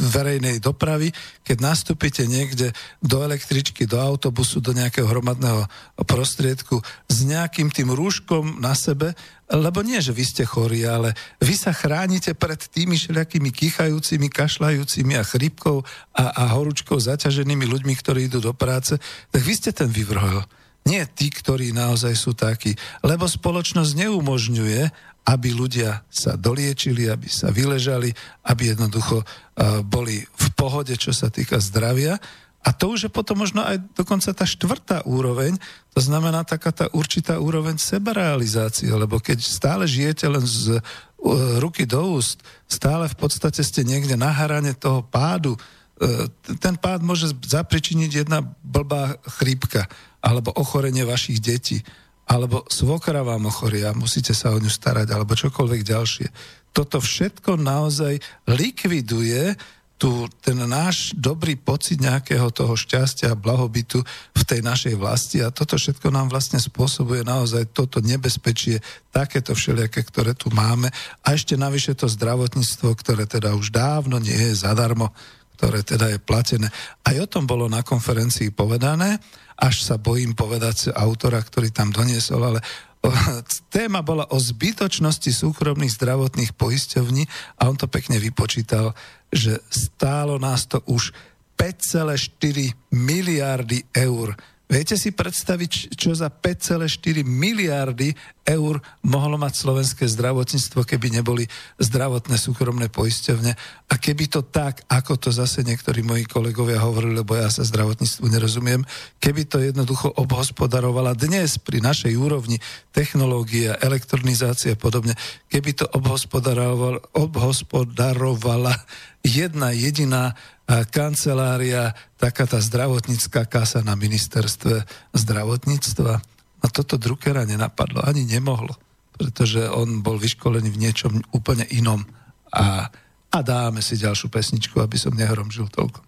verejnej dopravy, keď nastúpite niekde do električky, do autobusu, do nejakého hromadného prostriedku s nejakým tým rúškom na sebe, lebo nie, že vy ste chorí, ale vy sa chránite pred tými všelijakými kýchajúcimi, kašľajúcimi a chrypkou a, a horúčkou zaťaženými ľuďmi, ktorí idú do práce, tak vy ste ten vyvrhol. Nie tí, ktorí naozaj sú takí. Lebo spoločnosť neumožňuje, aby ľudia sa doliečili, aby sa vyležali, aby jednoducho uh, boli v pohode, čo sa týka zdravia. A to už je potom možno aj dokonca tá štvrtá úroveň, to znamená taká tá určitá úroveň sebarealizácie, lebo keď stále žijete len z uh, ruky do úst, stále v podstate ste niekde na hrane toho pádu, uh, ten pád môže zapričiniť jedna blbá chrípka alebo ochorenie vašich detí alebo svokra vám ochoria, musíte sa o ňu starať, alebo čokoľvek ďalšie. Toto všetko naozaj likviduje tu ten náš dobrý pocit nejakého toho šťastia a blahobytu v tej našej vlasti a toto všetko nám vlastne spôsobuje naozaj toto nebezpečie, takéto všelijaké, ktoré tu máme a ešte navyše to zdravotníctvo, ktoré teda už dávno nie je zadarmo, ktoré teda je platené. Aj o tom bolo na konferencii povedané až sa bojím povedať autora, ktorý tam doniesol, ale téma bola o zbytočnosti súkromných zdravotných poisťovní a on to pekne vypočítal, že stálo nás to už 5,4 miliardy eur Viete si predstaviť, čo za 5,4 miliardy eur mohlo mať slovenské zdravotníctvo, keby neboli zdravotné súkromné poisťovne? A keby to tak, ako to zase niektorí moji kolegovia hovorili, lebo ja sa zdravotníctvu nerozumiem, keby to jednoducho obhospodarovala dnes pri našej úrovni technológie, elektronizácie a podobne, keby to obhospodarovala, obhospodarovala jedna jediná kancelária, taká tá zdravotnícká kasa na ministerstve zdravotníctva. A toto Druckera nenapadlo, ani nemohlo, pretože on bol vyškolený v niečom úplne inom. A, a dáme si ďalšiu pesničku, aby som nehromžil toľko.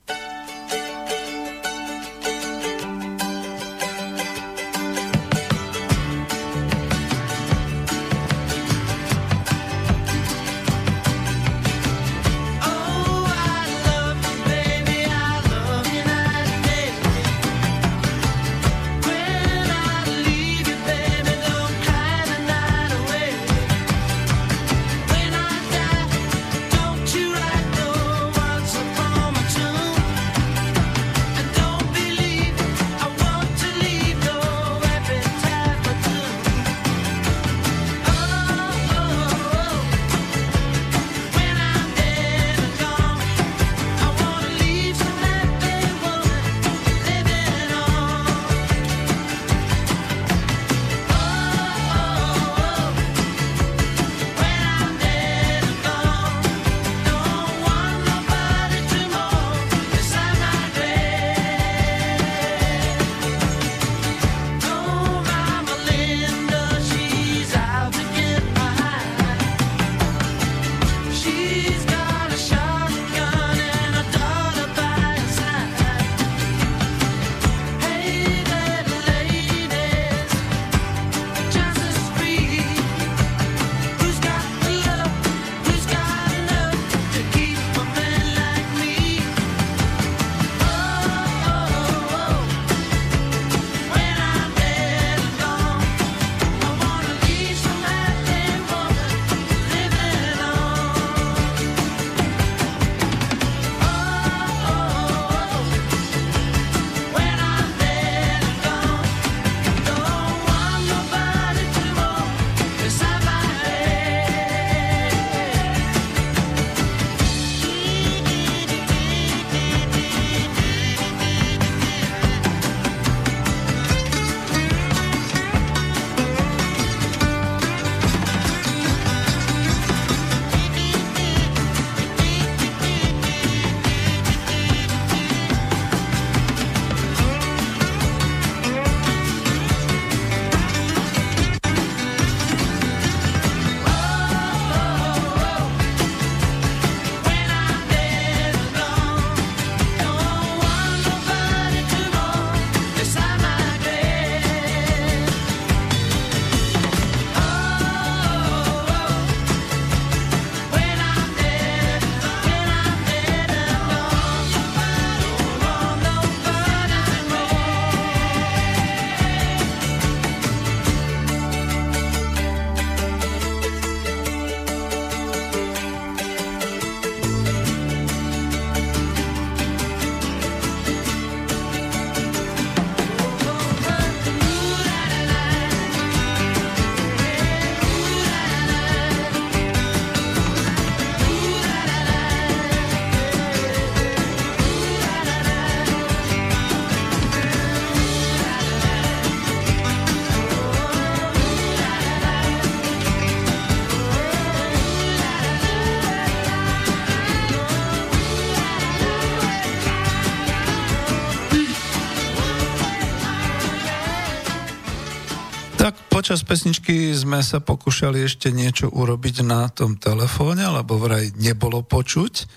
Počas pesničky sme sa pokúšali ešte niečo urobiť na tom telefóne, lebo vraj nebolo počuť.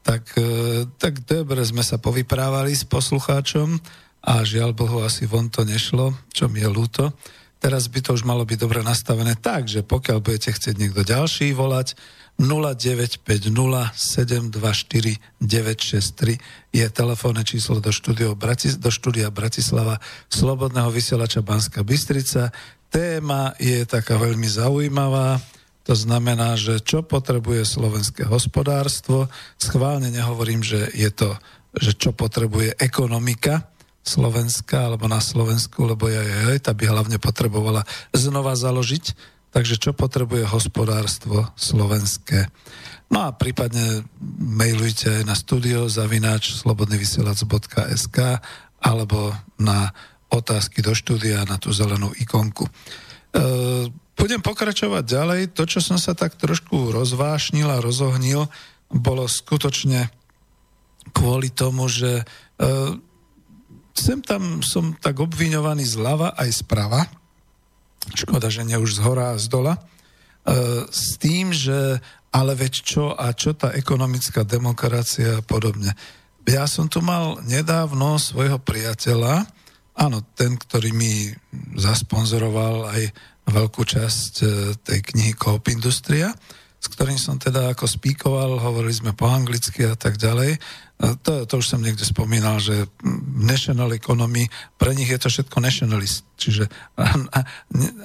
Tak, e, tak dobre sme sa povyprávali s poslucháčom a žiaľ Bohu asi von to nešlo, čo mi je ľúto. Teraz by to už malo byť dobre nastavené tak, že pokiaľ budete chcieť niekto ďalší volať, 0950 je telefónne číslo do, štúdio, do štúdia Bratislava Slobodného vysielača Banska Bystrica. Téma je taká veľmi zaujímavá, to znamená, že čo potrebuje slovenské hospodárstvo. Schválne nehovorím, že je to, že čo potrebuje ekonomika, Slovenska alebo na Slovensku, lebo ja, ja, tá by hlavne potrebovala znova založiť Takže čo potrebuje hospodárstvo slovenské? No a prípadne mailujte aj na studio zavináč slobodnyvysielac.sk alebo na otázky do štúdia na tú zelenú ikonku. E, budem pokračovať ďalej. To, čo som sa tak trošku rozvášnil a rozohnil, bolo skutočne kvôli tomu, že e, sem tam som tak obviňovaný zľava aj zprava, škoda, že nie už z hora a z dola, e, s tým, že ale veď čo a čo tá ekonomická demokracia a podobne. Ja som tu mal nedávno svojho priateľa, áno, ten, ktorý mi zasponzoroval aj veľkú časť e, tej knihy Coop Industria, s ktorým som teda ako spíkoval, hovorili sme po anglicky a tak ďalej. To, to už som niekde spomínal, že national economy, pre nich je to všetko nationalist, čiže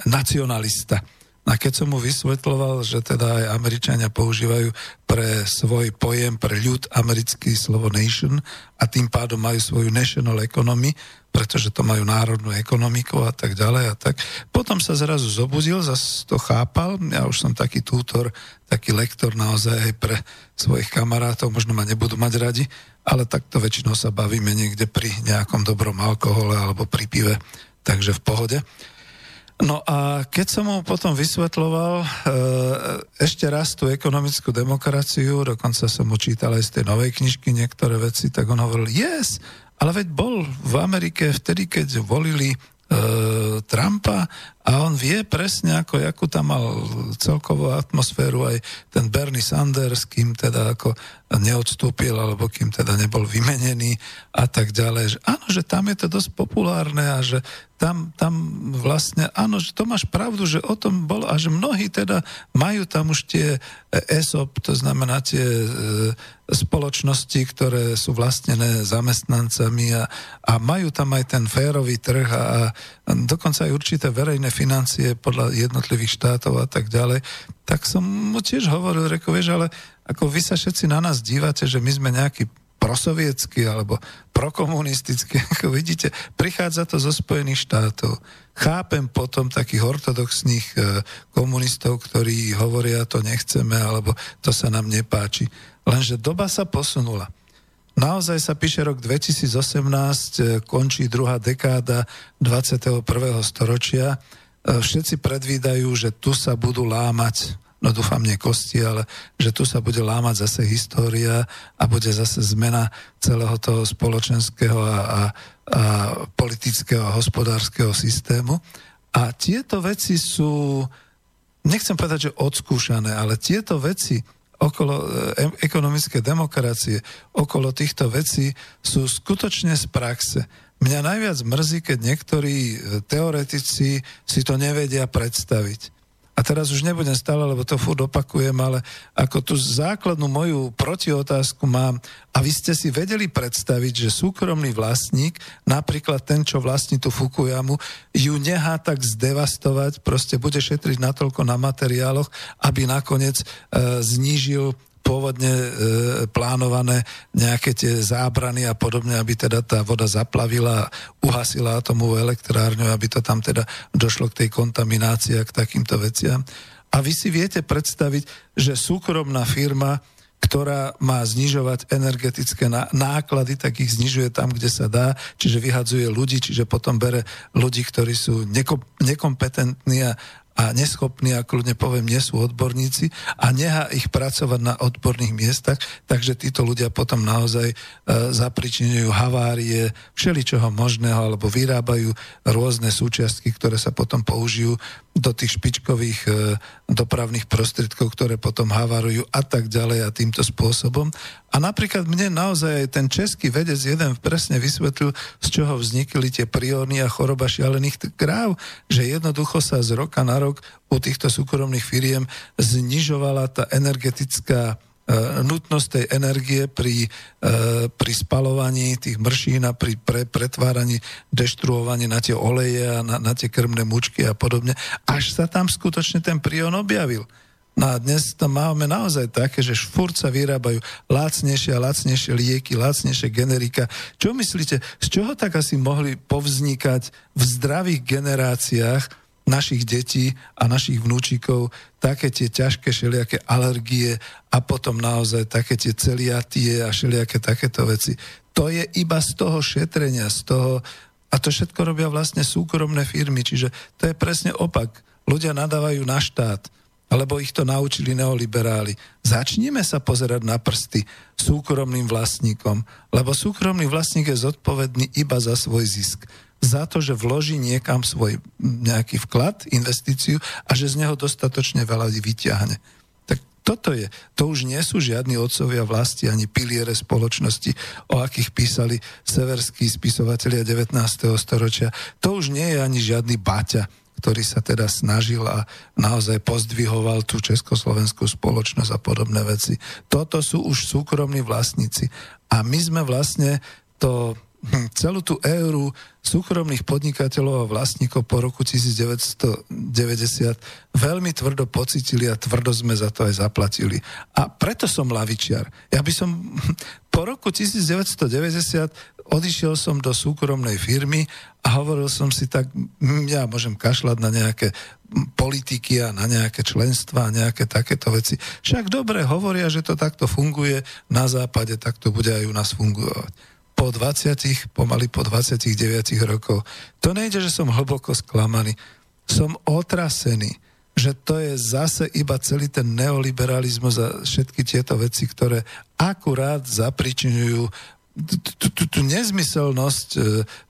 nacionalista. A keď som mu vysvetloval, že teda aj Američania používajú pre svoj pojem, pre ľud americký slovo nation a tým pádom majú svoju national economy, pretože to majú národnú ekonomiku a tak ďalej a tak. Potom sa zrazu zobudil, zase to chápal, ja už som taký tútor, taký lektor naozaj aj pre svojich kamarátov, možno ma nebudú mať radi, ale takto väčšinou sa bavíme niekde pri nejakom dobrom alkohole alebo pri pive, takže v pohode. No a keď som mu potom vysvetloval e, ešte raz tú ekonomickú demokraciu, dokonca som mu čítal aj z tej novej knižky niektoré veci, tak on hovoril, yes, ale veď bol v Amerike vtedy, keď volili e, Trumpa a on vie presne, ako, akú tam mal celkovú atmosféru aj ten Bernie Sanders, kým teda ako neodstúpil, alebo kým teda nebol vymenený a tak ďalej. Že áno, že tam je to dosť populárne a že tam, tam vlastne, áno, že to máš pravdu, že o tom bolo a že mnohí teda majú tam už tie ESOP, to znamená tie e, spoločnosti, ktoré sú vlastnené zamestnancami a, a majú tam aj ten férový trh a, a dokonca aj určité verejné financie podľa jednotlivých štátov a tak ďalej. Tak som mu tiež hovoril, reko, vieš, ale ako vy sa všetci na nás dívate, že my sme nejaký prosovietsky alebo prokomunistický, ako vidíte, prichádza to zo Spojených štátov. Chápem potom takých ortodoxných e, komunistov, ktorí hovoria, to nechceme, alebo to sa nám nepáči. Lenže doba sa posunula. Naozaj sa píše rok 2018, e, končí druhá dekáda 21. storočia. E, všetci predvídajú, že tu sa budú lámať no dúfam nie kosti, ale že tu sa bude lámať zase história a bude zase zmena celého toho spoločenského a, a, a politického a hospodárskeho systému. A tieto veci sú, nechcem povedať, že odskúšané, ale tieto veci okolo e, ekonomické demokracie, okolo týchto vecí sú skutočne z praxe. Mňa najviac mrzí, keď niektorí e, teoretici si to nevedia predstaviť. A teraz už nebudem stále, lebo to furt opakujem, ale ako tú základnú moju protiotázku mám, a vy ste si vedeli predstaviť, že súkromný vlastník, napríklad ten, čo vlastní tú Fukuyamu, ju nechá tak zdevastovať, proste bude šetriť natoľko na materiáloch, aby nakoniec e, znížil pôvodne e, plánované nejaké tie zábrany a podobne, aby teda tá voda zaplavila, uhasila atomovú elektrárňu, aby to tam teda došlo k tej kontaminácii a k takýmto veciam. A vy si viete predstaviť, že súkromná firma, ktorá má znižovať energetické náklady, tak ich znižuje tam, kde sa dá, čiže vyhadzuje ľudí, čiže potom bere ľudí, ktorí sú nekompetentní a, a neschopní, a kľudne poviem, nie sú odborníci a neha ich pracovať na odborných miestach, takže títo ľudia potom naozaj e, zapričinujú havárie všeličoho možného alebo vyrábajú rôzne súčiastky, ktoré sa potom použijú do tých špičkových e, dopravných prostriedkov, ktoré potom havarujú a tak ďalej a týmto spôsobom. A napríklad mne naozaj ten český vedec jeden presne vysvetlil, z čoho vznikli tie prióny a choroba šialených kráv, že jednoducho sa z roka na rok u týchto súkromných firiem znižovala tá energetická e, nutnosť tej energie pri, e, pri spalovaní tých mršín a pri pre, pretváraní, deštruovaní na tie oleje a na, na tie krmné mučky a podobne, až sa tam skutočne ten prión objavil. No a dnes to máme naozaj také, že furt sa vyrábajú lacnejšie a lacnejšie lieky, lacnejšie generika. Čo myslíte, z čoho tak asi mohli povznikať v zdravých generáciách našich detí a našich vnúčikov také tie ťažké všelijaké alergie a potom naozaj také tie celiatie a všelijaké takéto veci. To je iba z toho šetrenia, z toho, a to všetko robia vlastne súkromné firmy, čiže to je presne opak. Ľudia nadávajú na štát, alebo ich to naučili neoliberáli. Začnime sa pozerať na prsty súkromným vlastníkom, lebo súkromný vlastník je zodpovedný iba za svoj zisk. Za to, že vloží niekam svoj nejaký vklad, investíciu a že z neho dostatočne veľa vyťahne. Tak toto je. To už nie sú žiadni otcovia vlasti ani piliere spoločnosti, o akých písali severskí spisovatelia 19. storočia. To už nie je ani žiadny Baťa, ktorý sa teda snažil a naozaj pozdvihoval tú československú spoločnosť a podobné veci. Toto sú už súkromní vlastníci. A my sme vlastne to celú tú éru súkromných podnikateľov a vlastníkov po roku 1990 veľmi tvrdo pocitili a tvrdo sme za to aj zaplatili. A preto som lavičiar. Ja by som po roku 1990 odišiel som do súkromnej firmy a hovoril som si tak, hm, ja môžem kašľať na nejaké politiky a na nejaké členstva a nejaké takéto veci. Však dobre hovoria, že to takto funguje na západe, tak to bude aj u nás fungovať. Po 20, pomaly po 29 rokov. To nejde, že som hlboko sklamaný. Som otrasený že to je zase iba celý ten neoliberalizmus a všetky tieto veci, ktoré akurát zapričinujú tú nezmyselnosť e,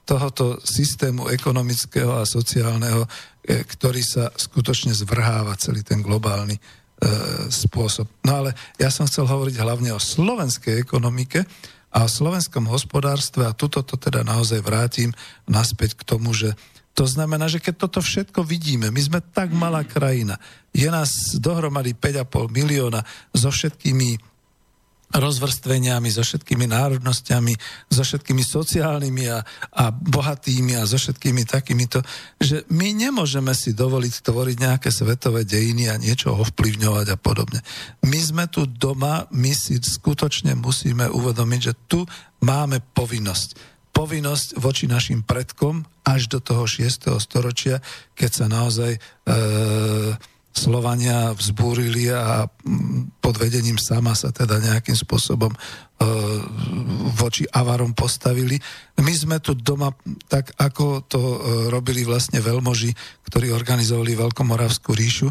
tohoto systému ekonomického a sociálneho, e, ktorý sa skutočne zvrháva celý ten globálny e, spôsob. No ale ja som chcel hovoriť hlavne o slovenskej ekonomike a o slovenskom hospodárstve a tuto to teda naozaj vrátim naspäť k tomu, že to znamená, že keď toto všetko vidíme, my sme tak malá krajina, je nás dohromady 5,5 milióna so všetkými rozvrstveniami, so všetkými národnosťami, so všetkými sociálnymi a, a bohatými a so všetkými takýmito, že my nemôžeme si dovoliť tvoriť nejaké svetové dejiny a niečo ovplyvňovať a podobne. My sme tu doma, my si skutočne musíme uvedomiť, že tu máme povinnosť. Povinnosť voči našim predkom až do toho 6. storočia, keď sa naozaj e, Slovania vzbúrili a mm, pod vedením sama sa teda nejakým spôsobom e, voči Avarom postavili. My sme tu doma, tak ako to e, robili vlastne veľmoži, ktorí organizovali Veľkomoravskú ríšu,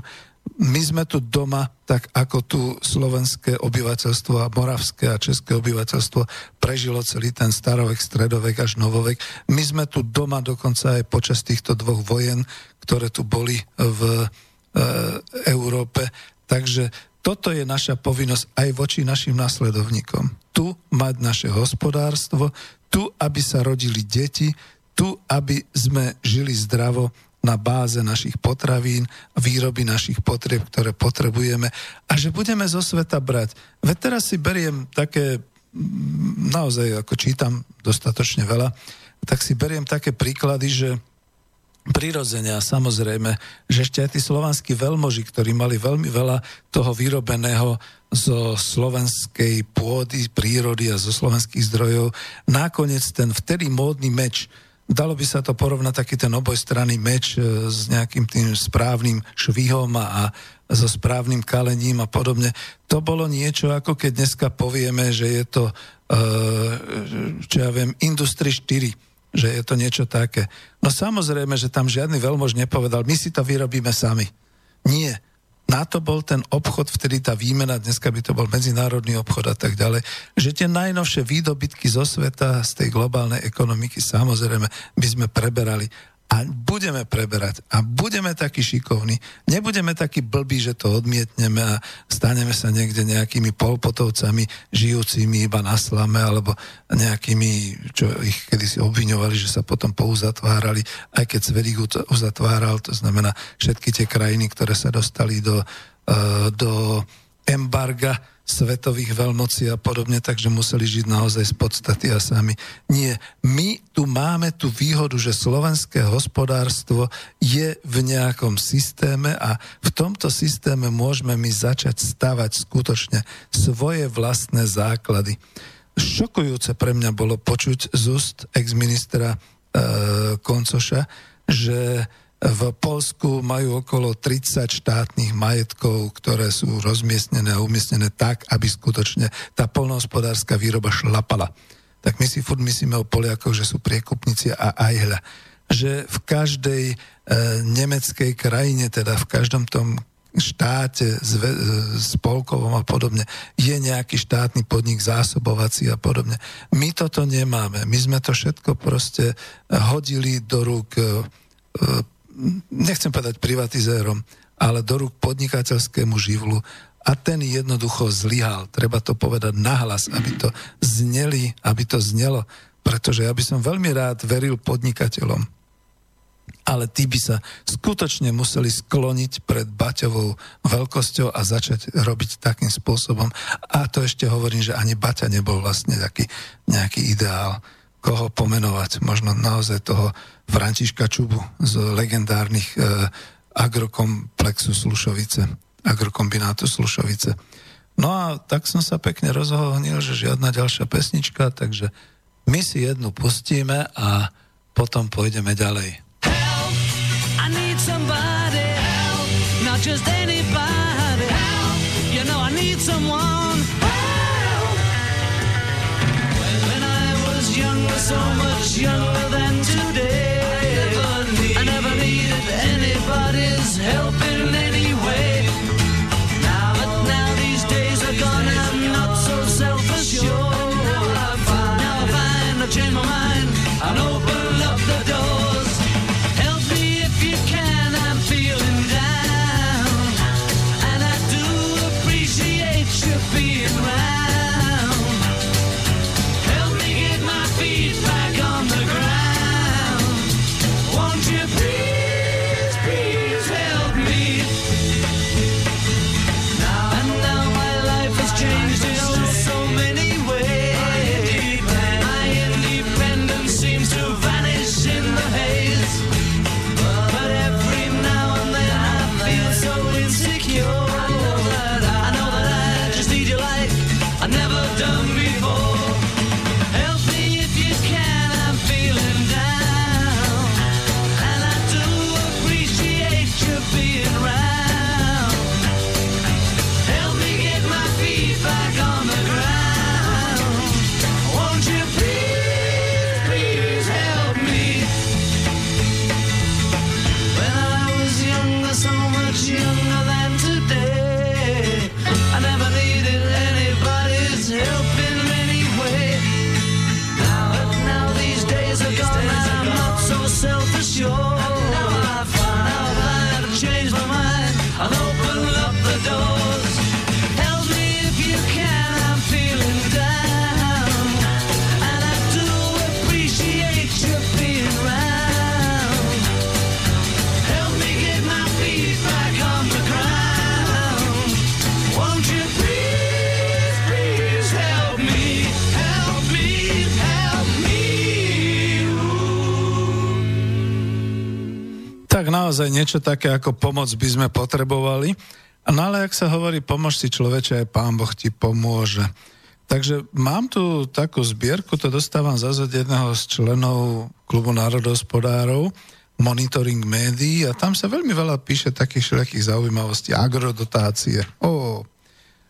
my sme tu doma, tak ako tu slovenské obyvateľstvo a moravské a české obyvateľstvo prežilo celý ten starovek, stredovek až novovek. My sme tu doma dokonca aj počas týchto dvoch vojen, ktoré tu boli v Európe. Takže toto je naša povinnosť aj voči našim následovníkom. Tu mať naše hospodárstvo, tu, aby sa rodili deti, tu, aby sme žili zdravo na báze našich potravín, výroby našich potrieb, ktoré potrebujeme a že budeme zo sveta brať. Veď teraz si beriem také, naozaj ako čítam dostatočne veľa, tak si beriem také príklady, že prirodzene a samozrejme, že ešte aj tí slovanskí veľmoži, ktorí mali veľmi veľa toho vyrobeného zo slovenskej pôdy, prírody a zo slovenských zdrojov, nakoniec ten vtedy módny meč, dalo by sa to porovnať taký ten obojstranný meč e, s nejakým tým správnym švihom a, a so správnym kalením a podobne. To bolo niečo, ako keď dneska povieme, že je to, uh, čo ja viem, Industry 4 že je to niečo také. No samozrejme, že tam žiadny veľmož nepovedal, my si to vyrobíme sami. Nie. Na to bol ten obchod, vtedy tá výmena, dneska by to bol medzinárodný obchod a tak ďalej, že tie najnovšie výdobytky zo sveta, z tej globálnej ekonomiky, samozrejme, by sme preberali a budeme preberať a budeme takí šikovní. Nebudeme takí blbí, že to odmietneme a staneme sa niekde nejakými polpotovcami žijúcimi iba na slame alebo nejakými, čo ich kedysi obviňovali, že sa potom pouzatvárali, aj keď ich uzatváral, to znamená všetky tie krajiny, ktoré sa dostali do, uh, do embarga, svetových veľmocí a podobne, takže museli žiť naozaj z podstaty a sami. Nie, my tu máme tú výhodu, že slovenské hospodárstvo je v nejakom systéme a v tomto systéme môžeme my začať stavať skutočne svoje vlastné základy. Šokujúce pre mňa bolo počuť z úst ex-ministra e, Koncoša, že v Polsku majú okolo 30 štátnych majetkov, ktoré sú rozmiestnené a umiestnené tak, aby skutočne tá polnohospodárska výroba šlapala. Tak my si furt myslíme o Poliakoch, že sú priekupníci a aj hľa. Že v každej e, nemeckej krajine, teda v každom tom štáte, zve, e, spolkovom a podobne, je nejaký štátny podnik zásobovací a podobne. My toto nemáme. My sme to všetko proste hodili do rúk e, nechcem povedať privatizérom, ale do rúk podnikateľskému živlu a ten jednoducho zlyhal. Treba to povedať nahlas, aby to zneli, aby to znelo, pretože ja by som veľmi rád veril podnikateľom, ale tí by sa skutočne museli skloniť pred Baťovou veľkosťou a začať robiť takým spôsobom. A to ešte hovorím, že ani Baťa nebol vlastne taký nejaký ideál, koho pomenovať. Možno naozaj toho Františka Čubu z legendárnych e, agrokomplexu Slušovice, agrokombinátu Slušovice. No a tak som sa pekne rozhodnil, že žiadna ďalšia pesnička, takže my si jednu pustíme a potom pôjdeme ďalej. So much younger than naozaj niečo také ako pomoc by sme potrebovali. No ale ak sa hovorí, pomož si človeče, aj pán Boh ti pomôže. Takže mám tu takú zbierku, to dostávam zase od jedného z členov klubu národohospodárov, monitoring médií a tam sa veľmi veľa píše takých všelijakých zaujímavostí, agrodotácie, o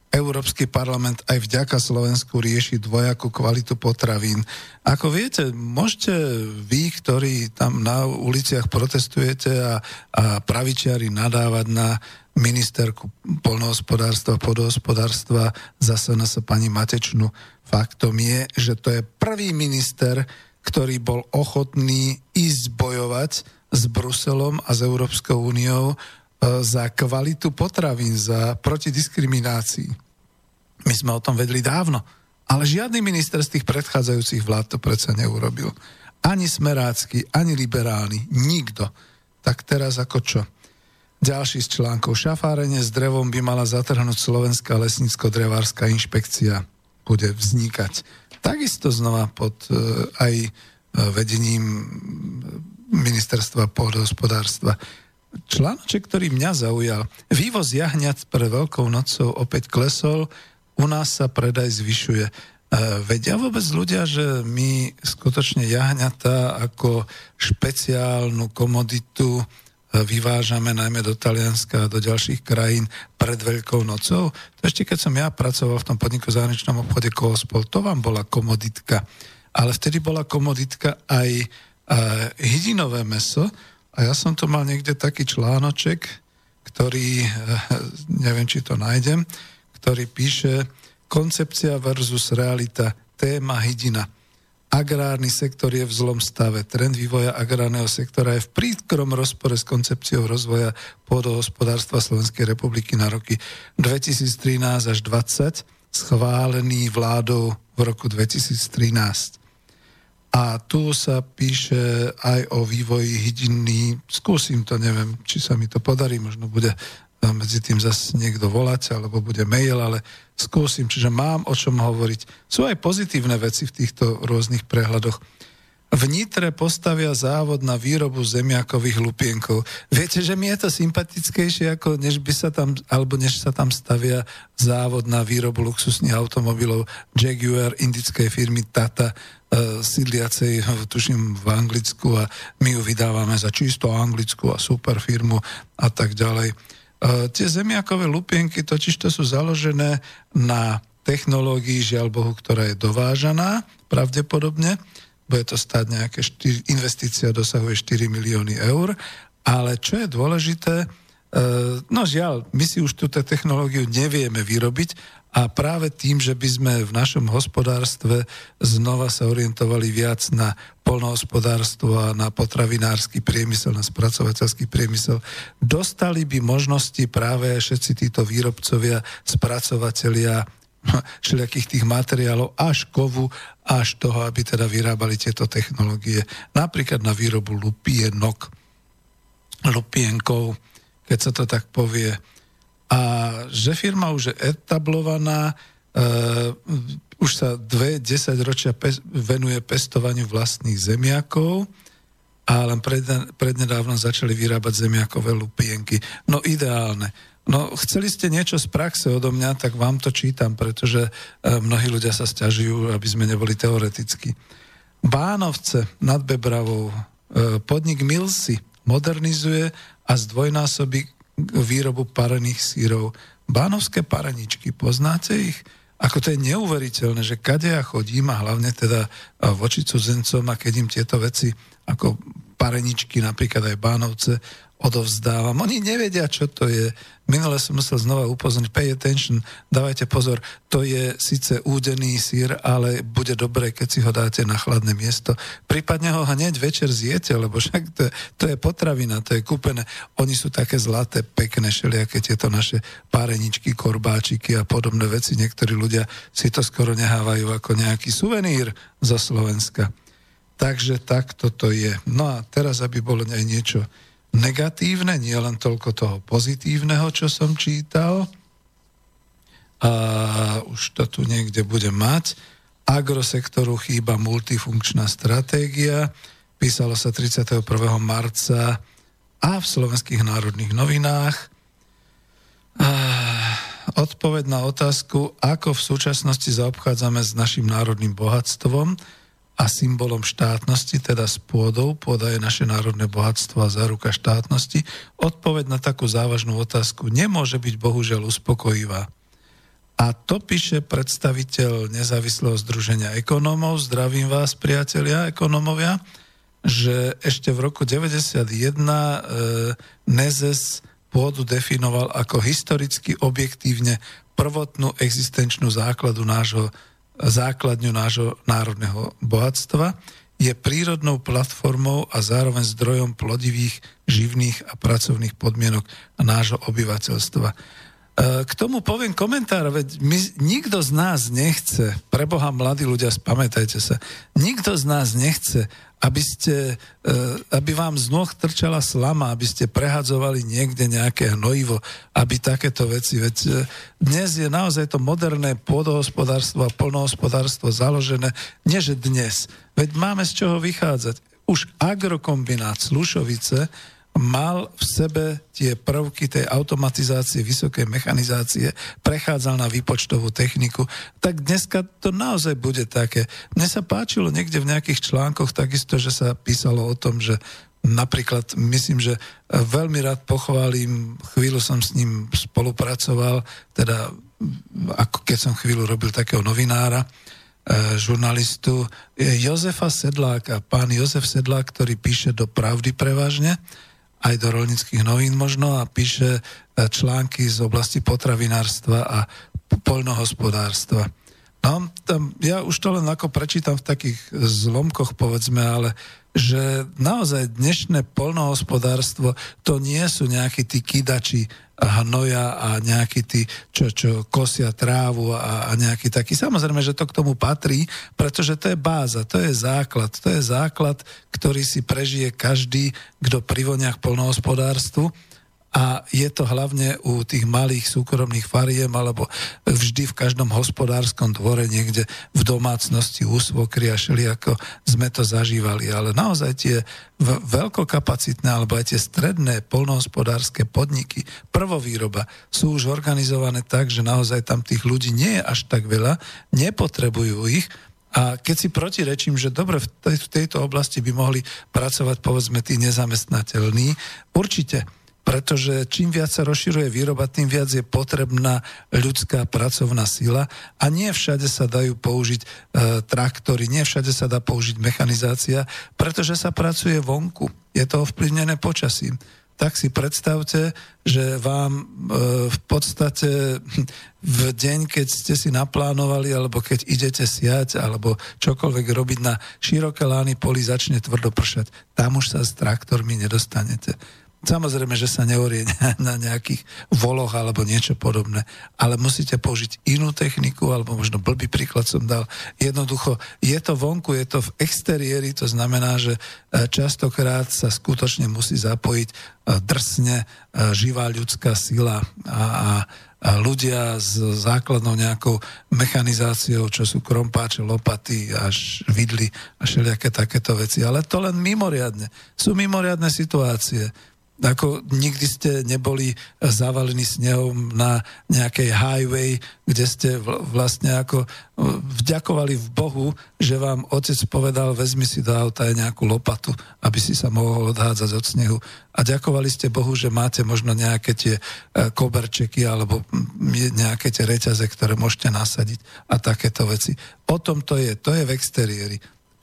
Európsky parlament aj vďaka Slovensku rieši dvojakú kvalitu potravín. Ako viete, môžete vy, ktorí tam na uliciach protestujete a, a pravičiari nadávať na ministerku polnohospodárstva, podhospodárstva, zase na sa pani Matečnu. Faktom je, že to je prvý minister, ktorý bol ochotný ísť bojovať s Bruselom a s Európskou úniou za kvalitu potravín, za protidiskriminácii. My sme o tom vedli dávno. Ale žiadny minister z tých predchádzajúcich vlád to predsa neurobil. Ani smerácky, ani liberálny, nikto. Tak teraz ako čo? Ďalší z článkov. Šafárenie s drevom by mala zatrhnúť Slovenská lesnícko-drevárska inšpekcia. Bude vznikať. Takisto znova pod uh, aj uh, vedením ministerstva pôdohospodárstva. Článoček, ktorý mňa zaujal. Vývoz jahňat pre Veľkou nocou opäť klesol u nás sa predaj zvyšuje. E, vedia vôbec ľudia, že my skutočne jahňatá ako špeciálnu komoditu e, vyvážame najmä do Talianska a do ďalších krajín pred Veľkou nocou. To ešte keď som ja pracoval v tom podniku zahraničnom obchode Koospol, to vám bola komoditka. Ale vtedy bola komoditka aj uh, hydinové meso a ja som tu mal niekde taký článoček, ktorý, uh, neviem, či to nájdem, ktorý píše Koncepcia versus realita, téma hydina. Agrárny sektor je v zlom stave. Trend vývoja agrárneho sektora je v príkrom rozpore s koncepciou rozvoja pôdohospodárstva Slovenskej republiky na roky 2013 až 2020, schválený vládou v roku 2013. A tu sa píše aj o vývoji hydiny. Skúsim to, neviem, či sa mi to podarí, možno bude medzi tým zase niekto volať, alebo bude mail, ale skúsim, čiže mám o čom hovoriť. Sú aj pozitívne veci v týchto rôznych prehľadoch. V Nitre postavia závod na výrobu zemiakových lupienkov. Viete, že mi je to sympatickejšie, ako než by sa tam, alebo než sa tam stavia závod na výrobu luxusných automobilov Jaguar indickej firmy Tata, uh, sídliacej, tuším, v Anglicku a my ju vydávame za čisto anglickú a super firmu a tak ďalej. E, tie zemiakové lupienky totiž to sú založené na technológii, žiaľ Bohu, ktorá je dovážaná pravdepodobne. Bude to stať nejaké 4, investícia dosahuje 4 milióny eur. Ale čo je dôležité, e, no žiaľ, my si už túto technológiu nevieme vyrobiť, a práve tým, že by sme v našom hospodárstve znova sa orientovali viac na polnohospodárstvo a na potravinársky priemysel, na spracovateľský priemysel, dostali by možnosti práve všetci títo výrobcovia, spracovatelia všelijakých tých materiálov až kovu, až toho, aby teda vyrábali tieto technológie. Napríklad na výrobu lupienok, lupienkov, keď sa to tak povie a že firma už je etablovaná, uh, už sa dve desať ročia pe- venuje pestovaniu vlastných zemiakov a len pred, prednedávno začali vyrábať zemiakové lupienky. No ideálne. No chceli ste niečo z praxe odo mňa, tak vám to čítam, pretože uh, mnohí ľudia sa stiažujú, aby sme neboli teoreticky. Bánovce nad Bebravou, uh, podnik Milsi modernizuje a zdvojnásobí výrobu parených sírov. Bánovské pareničky, poznáte ich? Ako to je neuveriteľné, že kade ja chodím a hlavne teda voči cudzencom a keď im tieto veci ako pareničky, napríklad aj Bánovce, odovzdávam. Oni nevedia, čo to je. Minule som musel znova upozorniť, pay attention, dávajte pozor, to je síce údený sír, ale bude dobré, keď si ho dáte na chladné miesto. Prípadne ho hneď večer zjete, lebo však to, to je potravina, to je kúpené. Oni sú také zlaté, pekné, všelijaké tieto naše páreničky, korbáčiky a podobné veci. Niektorí ľudia si to skoro nehávajú ako nejaký suvenír zo Slovenska. Takže takto to je. No a teraz, aby bolo aj niečo negatívne, nie len toľko toho pozitívneho, čo som čítal. A už to tu niekde budem mať. Agrosektoru chýba multifunkčná stratégia. Písalo sa 31. marca a v slovenských národných novinách. A odpoveď na otázku, ako v súčasnosti zaobchádzame s našim národným bohatstvom, a symbolom štátnosti, teda s pôdou. Pôda je naše národné bohatstvo a záruka štátnosti. Odpoveď na takú závažnú otázku nemôže byť bohužiaľ uspokojivá. A to píše predstaviteľ nezávislého združenia ekonómov, zdravím vás priatelia ekonómovia, že ešte v roku 91 e, Nezes pôdu definoval ako historicky objektívne prvotnú existenčnú základu nášho, základňu nášho národného bohatstva, je prírodnou platformou a zároveň zdrojom plodivých, živných a pracovných podmienok nášho obyvateľstva. E, k tomu poviem komentár, veď my, nikto z nás nechce, pre Boha mladí ľudia, spamätajte sa, nikto z nás nechce, aby, ste, e, aby vám z nôh trčala slama, aby ste prehadzovali niekde nejaké hnojivo, aby takéto veci, veď e, dnes je naozaj to moderné pôdohospodárstvo a polnohospodárstvo založené, nie že dnes, veď máme z čoho vychádzať. Už agrokombinát Slušovice, mal v sebe tie prvky tej automatizácie, vysokej mechanizácie, prechádzal na výpočtovú techniku, tak dneska to naozaj bude také. Mne sa páčilo niekde v nejakých článkoch takisto, že sa písalo o tom, že napríklad, myslím, že veľmi rád pochválim, chvíľu som s ním spolupracoval, teda ako keď som chvíľu robil takého novinára, e, žurnalistu Jozefa Sedláka, pán Jozef Sedlák, ktorý píše do Pravdy prevažne, aj do rolnických novín možno a píše e, články z oblasti potravinárstva a poľnohospodárstva. No, tam, ja už to len ako prečítam v takých zlomkoch, povedzme, ale že naozaj dnešné polnohospodárstvo to nie sú nejakí tí kidači hnoja a nejakí tí, čo, čo kosia trávu a, a nejaký taký. Samozrejme, že to k tomu patrí, pretože to je báza, to je základ. To je základ, ktorý si prežije každý, kto pri voniach polnohospodárstvu a je to hlavne u tých malých súkromných fariem alebo vždy v každom hospodárskom dvore niekde v domácnosti úsvokry a šeli, ako sme to zažívali. Ale naozaj tie veľkokapacitné alebo aj tie stredné polnohospodárske podniky, prvovýroba sú už organizované tak, že naozaj tam tých ľudí nie je až tak veľa, nepotrebujú ich, a keď si protirečím, že dobre, v, v tejto oblasti by mohli pracovať povedzme tí nezamestnateľní, určite pretože čím viac sa rozširuje výroba, tým viac je potrebná ľudská pracovná sila a nie všade sa dajú použiť e, traktory, nie všade sa dá použiť mechanizácia, pretože sa pracuje vonku. Je to ovplyvnené počasím tak si predstavte, že vám e, v podstate v deň, keď ste si naplánovali, alebo keď idete siať, alebo čokoľvek robiť na široké lány poli, začne tvrdo pršať. Tam už sa s traktormi nedostanete. Samozrejme, že sa neorie na nejakých voloch alebo niečo podobné, ale musíte použiť inú techniku, alebo možno blbý príklad som dal. Jednoducho, je to vonku, je to v exteriéri, to znamená, že e, častokrát sa skutočne musí zapojiť e, drsne e, živá ľudská sila a, a a ľudia s základnou nejakou mechanizáciou, čo sú krompáče, lopaty, až vidly a všelijaké takéto veci. Ale to len mimoriadne. Sú mimoriadne situácie ako nikdy ste neboli zavalení snehom na nejakej highway, kde ste vlastne ako e, vďakovali v Bohu, že vám otec povedal, vezmi si do auta aj nejakú lopatu, aby si sa mohol odhádzať od snehu. A ďakovali ste Bohu, že máte možno nejaké tie e, koberčeky alebo nejaké tie reťaze, ktoré môžete nasadiť a takéto veci. O tom to je, to je v exteriéri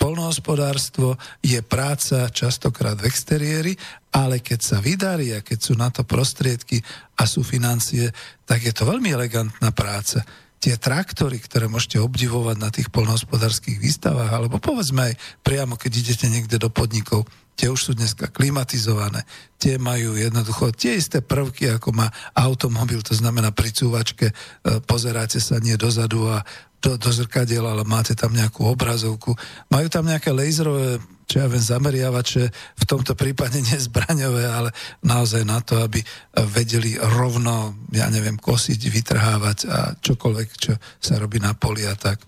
polnohospodárstvo je práca častokrát v exteriéri, ale keď sa vydarí a keď sú na to prostriedky a sú financie, tak je to veľmi elegantná práca. Tie traktory, ktoré môžete obdivovať na tých polnohospodárských výstavách, alebo povedzme aj priamo, keď idete niekde do podnikov, tie už sú dneska klimatizované, tie majú jednoducho tie isté prvky, ako má automobil, to znamená pri cúvačke e, pozeráte sa nie dozadu a do, do zrkadiel, ale máte tam nejakú obrazovku. Majú tam nejaké laserové, čo ja viem, zameriavače, v tomto prípade nezbraňové, ale naozaj na to, aby vedeli rovno, ja neviem, kosiť, vytrhávať a čokoľvek, čo sa robí na poli a tak.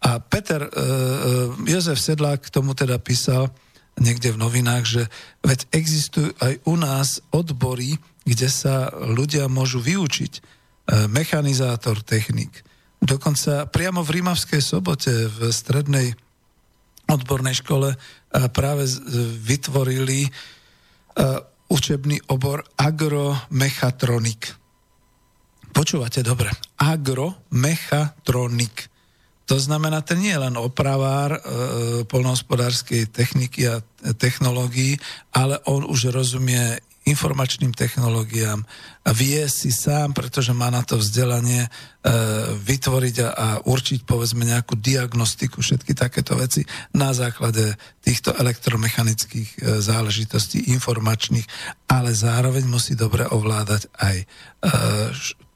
A Peter, uh, Jozef Sedlák k tomu teda písal niekde v novinách, že veď existujú aj u nás odbory, kde sa ľudia môžu vyučiť. Uh, mechanizátor, technik, Dokonca priamo v Rímavskej sobote v strednej odbornej škole práve vytvorili učebný obor agromechatronik. Počúvate dobre. Agromechatronik. To znamená, ten nie je len opravár e, polnohospodárskej techniky a technológií, ale on už rozumie informačným technológiám a vie si sám, pretože má na to vzdelanie, e, vytvoriť a, a určiť povedzme nejakú diagnostiku, všetky takéto veci na základe týchto elektromechanických e, záležitostí informačných, ale zároveň musí dobre ovládať aj e,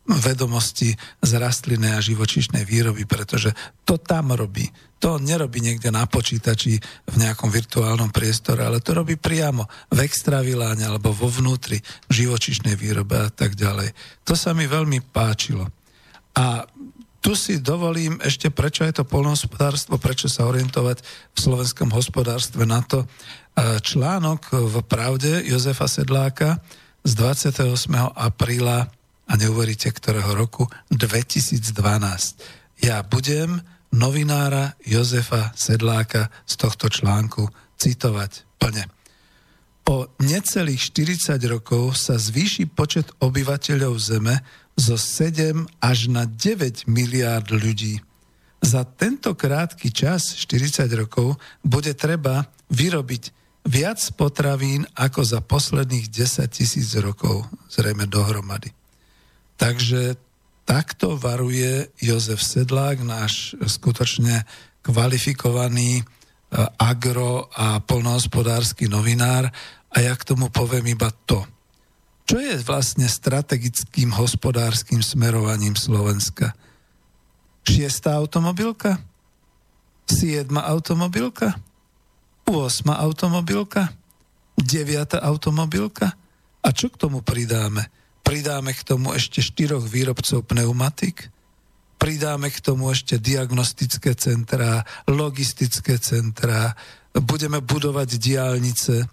vedomosti z rastlinnej a živočišnej výroby, pretože to tam robí. To nerobí niekde na počítači v nejakom virtuálnom priestore, ale to robí priamo v extraviláne alebo vo vnútri živočišnej výrobe a tak ďalej. To sa mi veľmi páčilo. A tu si dovolím ešte, prečo je to polnohospodárstvo, prečo sa orientovať v slovenskom hospodárstve na to. Článok v Pravde Jozefa Sedláka z 28. apríla a neuveríte, ktorého roku 2012. Ja budem novinára Jozefa Sedláka z tohto článku citovať plne. O necelých 40 rokov sa zvýši počet obyvateľov Zeme zo 7 až na 9 miliárd ľudí. Za tento krátky čas, 40 rokov, bude treba vyrobiť viac potravín ako za posledných 10 tisíc rokov, zrejme dohromady. Takže takto varuje Jozef Sedlák, náš skutočne kvalifikovaný e, agro- a polnohospodársky novinár a ja k tomu poviem iba to. Čo je vlastne strategickým hospodárským smerovaním Slovenska? Šiestá automobilka? Siedma automobilka? 8 automobilka? Deviata automobilka? A čo k tomu pridáme? Pridáme k tomu ešte štyroch výrobcov pneumatik, pridáme k tomu ešte diagnostické centrá, logistické centrá, budeme budovať diálnice,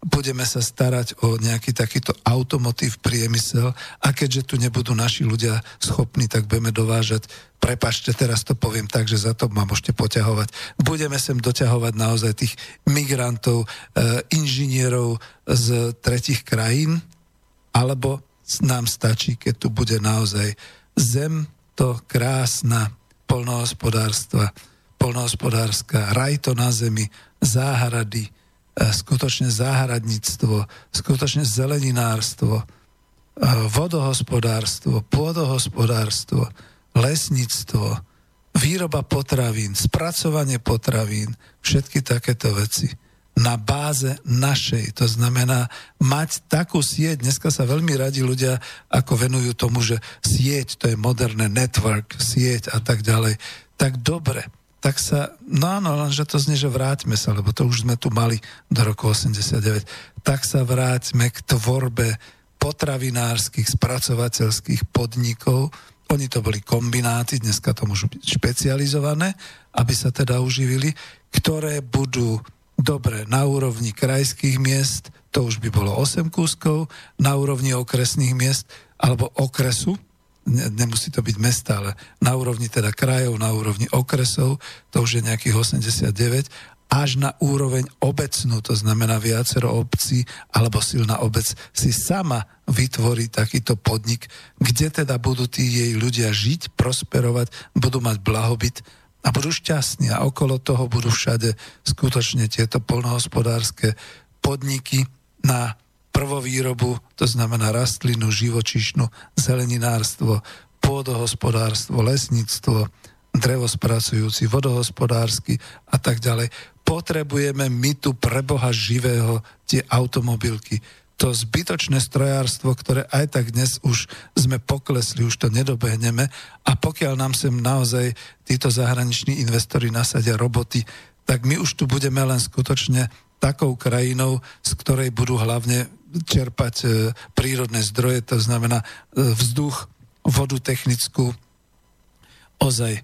budeme sa starať o nejaký takýto automotív priemysel. A keďže tu nebudú naši ľudia schopní, tak budeme dovážať, prepašte, teraz to poviem tak, že za to ma môžete poťahovať, budeme sem doťahovať naozaj tých migrantov, e, inžinierov z tretich krajín, alebo nám stačí, keď tu bude naozaj zem to krásna polnohospodárstva, polnohospodárska, raj to na zemi, záhrady, e, skutočne záhradníctvo, skutočne zeleninárstvo, e, vodohospodárstvo, pôdohospodárstvo, lesníctvo, výroba potravín, spracovanie potravín, všetky takéto veci na báze našej. To znamená mať takú sieť. Dneska sa veľmi radi ľudia ako venujú tomu, že sieť, to je moderné network, sieť a tak ďalej. Tak dobre, tak sa, no áno, lenže to znie, že vráťme sa, lebo to už sme tu mali do roku 89, tak sa vráťme k tvorbe potravinárskych, spracovateľských podnikov. Oni to boli kombináty, dneska to môžu byť špecializované, aby sa teda uživili, ktoré budú Dobre, na úrovni krajských miest to už by bolo 8 kúskov, na úrovni okresných miest alebo okresu, ne, nemusí to byť mesta, ale na úrovni teda krajov, na úrovni okresov, to už je nejakých 89, až na úroveň obecnú, to znamená viacero obcí alebo silná obec si sama vytvorí takýto podnik, kde teda budú tí jej ľudia žiť, prosperovať, budú mať blahobyt a budú šťastní a okolo toho budú všade skutočne tieto polnohospodárske podniky na prvovýrobu, to znamená rastlinu, živočišnú, zeleninárstvo, pôdohospodárstvo, lesníctvo, drevospracujúci, vodohospodársky a tak ďalej. Potrebujeme my tu pre Boha živého tie automobilky to zbytočné strojárstvo, ktoré aj tak dnes už sme poklesli, už to nedobehneme. A pokiaľ nám sem naozaj títo zahraniční investori nasadia roboty, tak my už tu budeme len skutočne takou krajinou, z ktorej budú hlavne čerpať e, prírodné zdroje, to znamená e, vzduch, vodu technickú. Ozaj,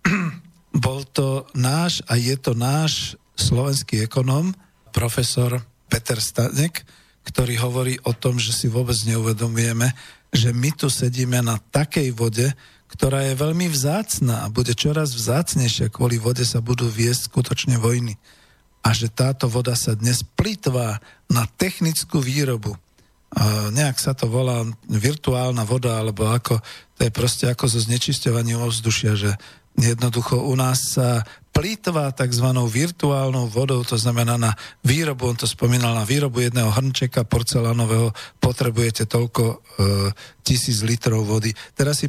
bol to náš a je to náš slovenský ekonom, profesor Peter Stanek, ktorý hovorí o tom, že si vôbec neuvedomujeme, že my tu sedíme na takej vode, ktorá je veľmi vzácná a bude čoraz vzácnejšia. Kvôli vode sa budú viesť skutočne vojny. A že táto voda sa dnes plitvá na technickú výrobu. nejak sa to volá virtuálna voda, alebo ako, to je proste ako zo znečisťovaním ovzdušia, že jednoducho u nás sa plýtva tzv. virtuálnou vodou, to znamená na výrobu, on to spomínal, na výrobu jedného hrnčeka porcelánového potrebujete toľko e, tisíc litrov vody. Teraz si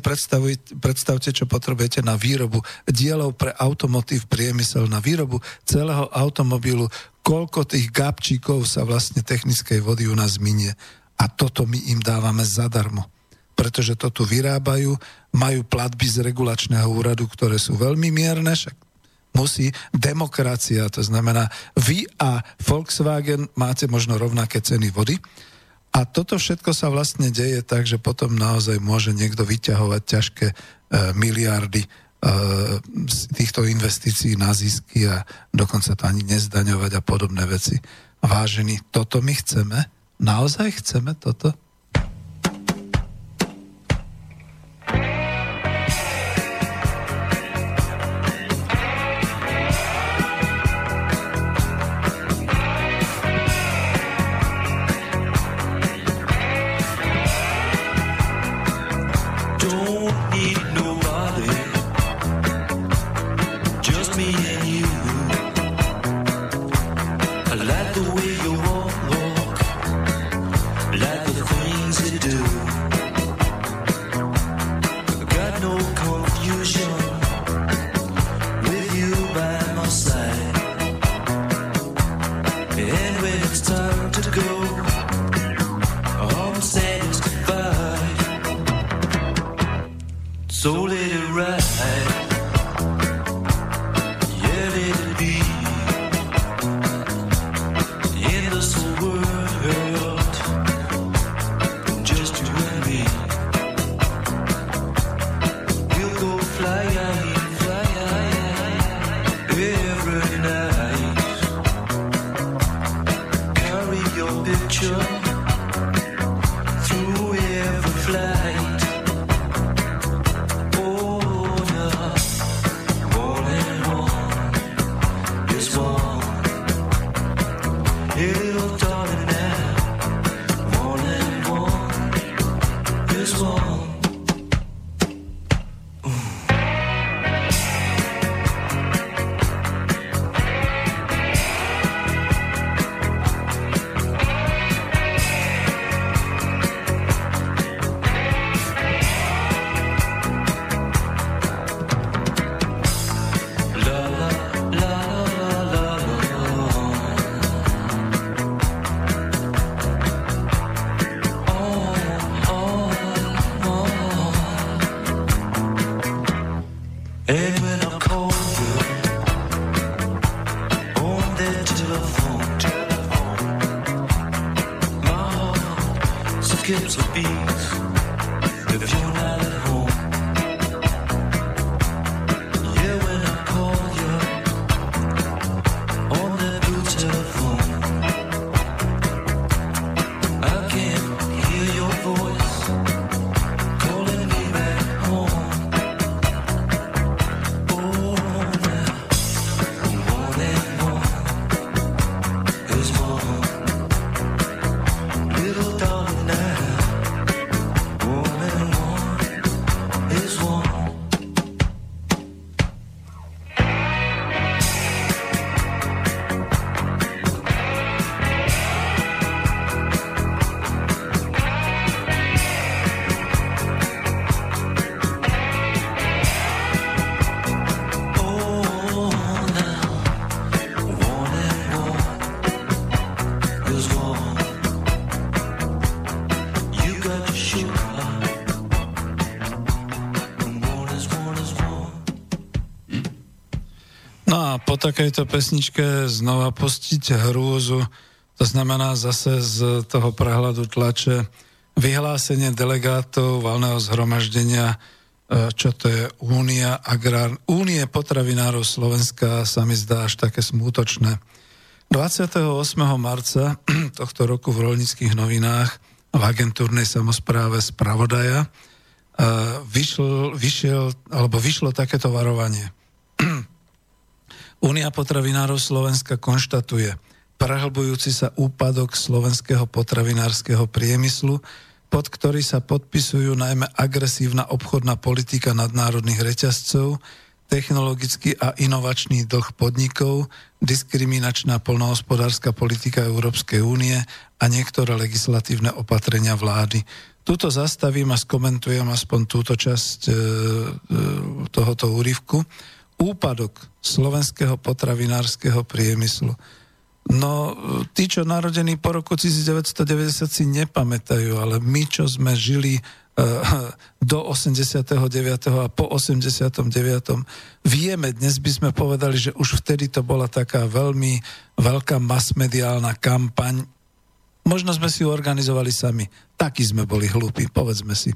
predstavte, čo potrebujete na výrobu dielov pre automotív priemysel, na výrobu celého automobilu, koľko tých gabčíkov sa vlastne technickej vody u nás minie. A toto my im dávame zadarmo pretože to tu vyrábajú, majú platby z regulačného úradu, ktoré sú veľmi mierne, však musí demokracia, to znamená vy a Volkswagen máte možno rovnaké ceny vody a toto všetko sa vlastne deje tak, že potom naozaj môže niekto vyťahovať ťažké e, miliardy e, z týchto investícií na zisky a dokonca to ani nezdaňovať a podobné veci. Vážení, toto my chceme? Naozaj chceme toto? Takejto pesničke znova pustiť hrôzu, to znamená zase z toho prehľadu tlače vyhlásenie delegátov valného zhromaždenia, e, čo to je Únia Agrár, Únie potravinárov Slovenska sa mi zdá až také smútočné. 28. marca tohto roku v rolnických novinách v agentúrnej samozpráve Spravodaja e, vyšlo, vyšiel, alebo vyšlo takéto varovanie. Únia potravinárov Slovenska konštatuje, prehlbujúci sa úpadok slovenského potravinárskeho priemyslu, pod ktorý sa podpisujú najmä agresívna obchodná politika nadnárodných reťazcov, technologický a inovačný dlh podnikov, diskriminačná polnohospodárska politika Európskej únie a niektoré legislatívne opatrenia vlády. Tuto zastavím a skomentujem aspoň túto časť e, e, tohoto úryvku. Úpadok slovenského potravinárskeho priemyslu. No, tí, čo narodení po roku 1990 si nepamätajú, ale my, čo sme žili uh, do 89. a po 89. vieme, dnes by sme povedali, že už vtedy to bola taká veľmi veľká masmediálna kampaň. Možno sme si ju organizovali sami. Takí sme boli hlúpi, povedzme si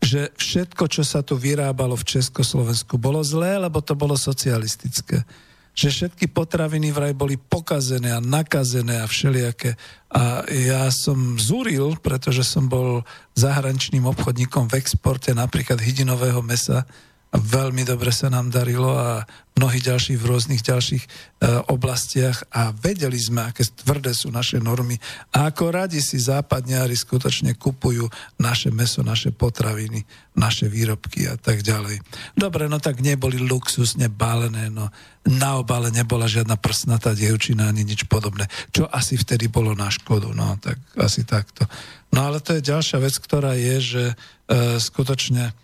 že všetko, čo sa tu vyrábalo v Československu, bolo zlé, lebo to bolo socialistické že všetky potraviny vraj boli pokazené a nakazené a všelijaké. A ja som zúril, pretože som bol zahraničným obchodníkom v exporte napríklad hydinového mesa veľmi dobre sa nám darilo a mnohí ďalší v rôznych ďalších e, oblastiach a vedeli sme, aké tvrdé sú naše normy a ako radi si západniari skutočne kupujú naše meso, naše potraviny, naše výrobky a tak ďalej. Dobre, no tak neboli luxusne bálené, no na obale nebola žiadna prsnatá dievčina ani nič podobné, čo asi vtedy bolo na škodu, no tak asi takto. No ale to je ďalšia vec, ktorá je, že e, skutočne e,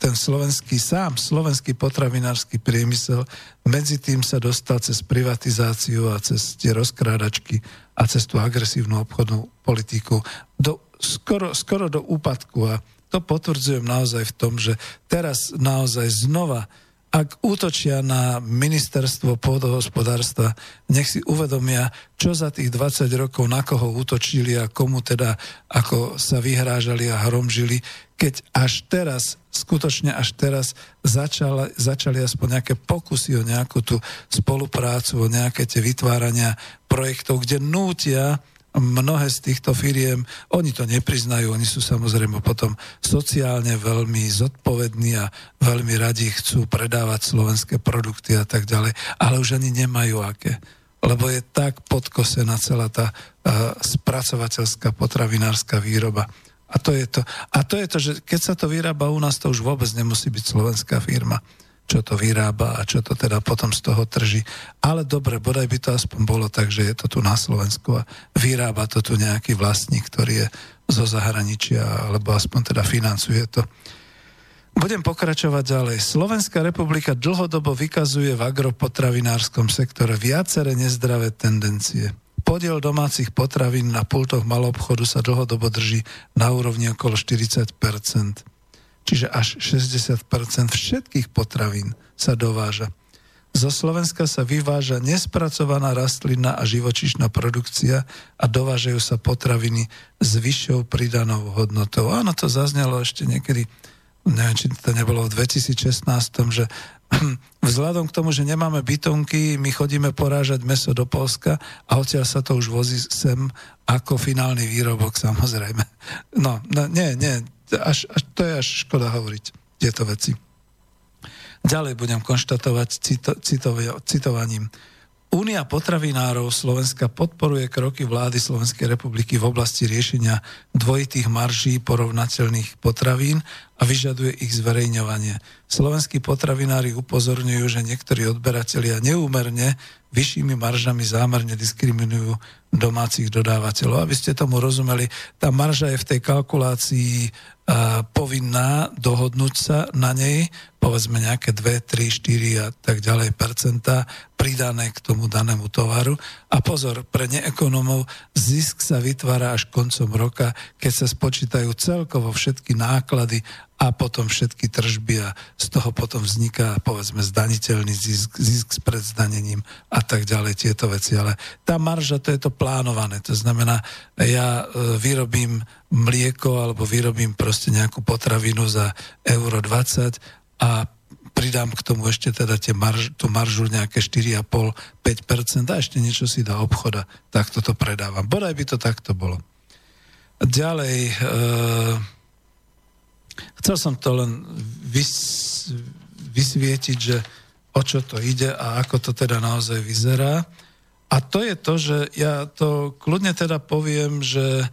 ten slovenský sám, slovenský potravinársky priemysel medzi tým sa dostal cez privatizáciu a cez tie rozkrádačky a cez tú agresívnu obchodnú politiku do, skoro, skoro do úpadku. A to potvrdzujem naozaj v tom, že teraz naozaj znova ak útočia na ministerstvo pôdohospodárstva, nech si uvedomia, čo za tých 20 rokov na koho útočili a komu teda ako sa vyhrážali a hromžili, keď až teraz, skutočne až teraz začala, začali aspoň nejaké pokusy o nejakú tú spoluprácu, o nejaké tie vytvárania projektov, kde nútia mnohé z týchto firiem, oni to nepriznajú, oni sú samozrejme potom sociálne veľmi zodpovední a veľmi radi chcú predávať slovenské produkty a tak ďalej, ale už ani nemajú aké. Lebo je tak podkosená celá tá uh, spracovateľská potravinárska výroba. A to, je to. a to je to, že keď sa to vyrába u nás, to už vôbec nemusí byť slovenská firma čo to vyrába a čo to teda potom z toho trží. Ale dobre, bodaj by to aspoň bolo tak, že je to tu na Slovensku a vyrába to tu nejaký vlastník, ktorý je zo zahraničia, alebo aspoň teda financuje to. Budem pokračovať ďalej. Slovenská republika dlhodobo vykazuje v agropotravinárskom sektore viaceré nezdravé tendencie. Podiel domácich potravín na pultoch malobchodu sa dlhodobo drží na úrovni okolo 40 čiže až 60% všetkých potravín sa dováža. Zo Slovenska sa vyváža nespracovaná rastlina a živočišná produkcia a dovážajú sa potraviny s vyššou pridanou hodnotou. Áno, to zaznelo ešte niekedy, neviem, či to nebolo v 2016, že vzhľadom k tomu, že nemáme bytonky, my chodíme porážať meso do Polska a odtiaľ sa to už vozí sem ako finálny výrobok, samozrejme. No, no nie, nie, až, až, to je až škoda hovoriť tieto veci. Ďalej budem konštatovať cito, citov, citovaním. Únia potravinárov Slovenska podporuje kroky vlády Slovenskej republiky v oblasti riešenia dvojitých marží porovnateľných potravín a vyžaduje ich zverejňovanie. Slovenskí potravinári upozorňujú, že niektorí odberatelia neúmerne vyššími maržami zámerne diskriminujú domácich dodávateľov. Aby ste tomu rozumeli, tá marža je v tej kalkulácii povinná dohodnúť sa na nej, povedzme nejaké 2, 3, 4 a tak ďalej percentá pridané k tomu danému tovaru. A pozor, pre neekonomov zisk sa vytvára až koncom roka, keď sa spočítajú celkovo všetky náklady a potom všetky tržby a z toho potom vzniká povedzme zdaniteľný zisk, zisk s predzdanením a tak ďalej tieto veci. Ale tá marža to je to plánované. To znamená, ja e, vyrobím mlieko alebo vyrobím proste nejakú potravinu za euro 20 a pridám k tomu ešte teda tie marž, tú maržu nejaké 4,5-5% a ešte niečo si dá obchoda, tak toto predávam. Bodaj by to takto bolo. Ďalej, e, chcel som to len vys, vysvietiť, že o čo to ide a ako to teda naozaj vyzerá. A to je to, že ja to kľudne teda poviem, že e,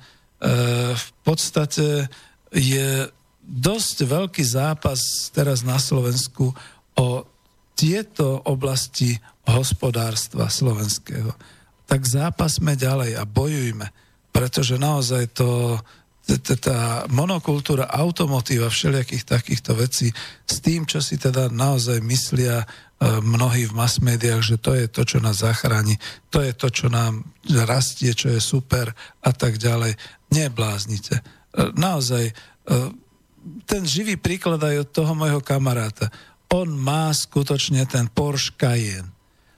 v podstate je dosť veľký zápas teraz na Slovensku o tieto oblasti hospodárstva slovenského. Tak zápasme ďalej a bojujme, pretože naozaj to, tá monokultúra automotíva všelijakých takýchto vecí s tým, čo si teda naozaj myslia e, mnohí v mass že to je to, čo nás zachráni, to je to, čo nám rastie, čo je super a tak ďalej. Nebláznite. E, naozaj, e, ten živý príklad aj od toho môjho kamaráta. On má skutočne ten Porsche Cayenne.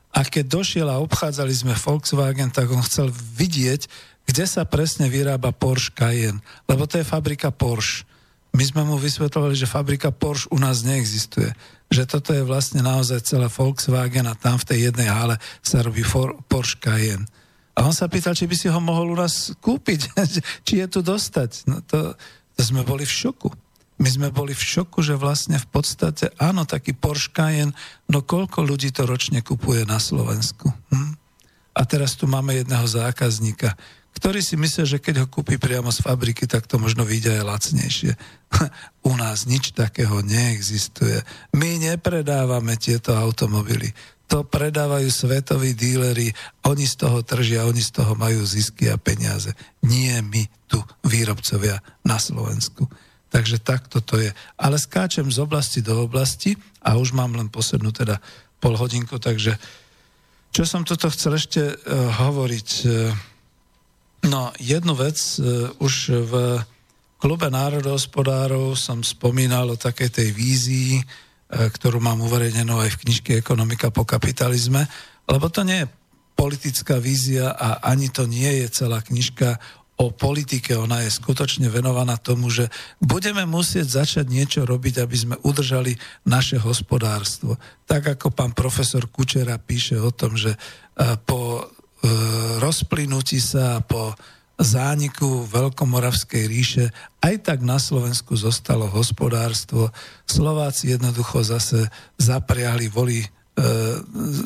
A keď došiel a obchádzali sme Volkswagen, tak on chcel vidieť, kde sa presne vyrába Porsche Cayenne, lebo to je fabrika Porsche. My sme mu vysvetlovali, že fabrika Porsche u nás neexistuje. Že toto je vlastne naozaj celé Volkswagen a tam v tej jednej hale sa robí for, Porsche Cayenne. A on sa pýtal, či by si ho mohol u nás kúpiť, či je tu dostať. No to, to sme boli v šoku. My sme boli v šoku, že vlastne v podstate, áno, taký Porsche Cayenne, no koľko ľudí to ročne kupuje na Slovensku? Hm? A teraz tu máme jedného zákazníka, ktorý si myslí, že keď ho kúpi priamo z fabriky, tak to možno vyjde aj lacnejšie. U nás nič takého neexistuje. My nepredávame tieto automobily. To predávajú svetoví díleri, oni z toho tržia, oni z toho majú zisky a peniaze. Nie my tu, výrobcovia na Slovensku. Takže takto to je. Ale skáčem z oblasti do oblasti a už mám len poslednú teda pol hodinku, takže čo som toto chcel ešte uh, hovoriť? Uh, No, jednu vec, uh, už v klube národohospodárov som spomínal o takej tej vízii, uh, ktorú mám uverejnenú aj v knižke Ekonomika po kapitalizme, lebo to nie je politická vízia a ani to nie je celá knižka o politike, ona je skutočne venovaná tomu, že budeme musieť začať niečo robiť, aby sme udržali naše hospodárstvo. Tak ako pán profesor Kučera píše o tom, že po E, rozplynutí sa po zániku Veľkomoravskej ríše, aj tak na Slovensku zostalo hospodárstvo. Slováci jednoducho zase zapriahli voli e,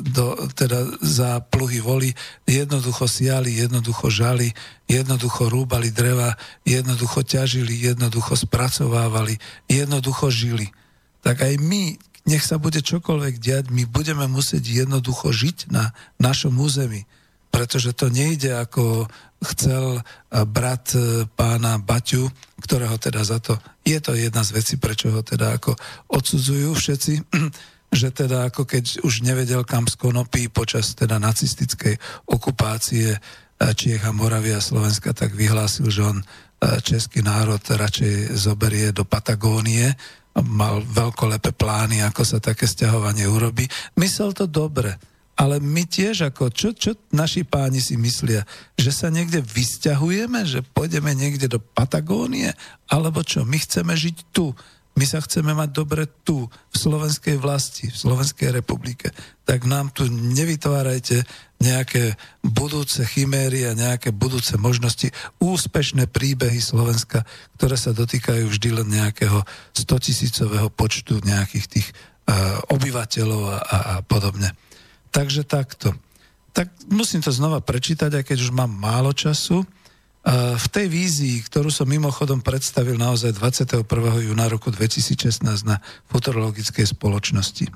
do, teda za pluhy voli, jednoducho siali, jednoducho žali, jednoducho rúbali dreva, jednoducho ťažili, jednoducho spracovávali, jednoducho žili. Tak aj my, nech sa bude čokoľvek diať, my budeme musieť jednoducho žiť na našom území pretože to nejde ako chcel brat e, pána Baťu, ktorého teda za to, je to jedna z vecí, prečo ho teda ako odsudzujú všetci, že teda ako keď už nevedel kam z konopí počas teda nacistickej okupácie e, Čiech a Moravia a Slovenska, tak vyhlásil, že on český národ radšej zoberie do Patagónie, mal veľkolepé plány, ako sa také stiahovanie urobí. Myslel to dobre, ale my tiež ako, čo, čo naši páni si myslia, že sa niekde vysťahujeme, že pôjdeme niekde do Patagónie, alebo čo, my chceme žiť tu, my sa chceme mať dobre tu, v slovenskej vlasti, v Slovenskej republike. Tak nám tu nevytvárajte nejaké budúce chiméry a nejaké budúce možnosti, úspešné príbehy Slovenska, ktoré sa dotýkajú vždy len nejakého 100 tisícového počtu nejakých tých uh, obyvateľov a, a, a podobne. Takže takto. Tak musím to znova prečítať, aj keď už mám málo času. V tej vízii, ktorú som mimochodom predstavil naozaj 21. júna roku 2016 na futurologickej spoločnosti.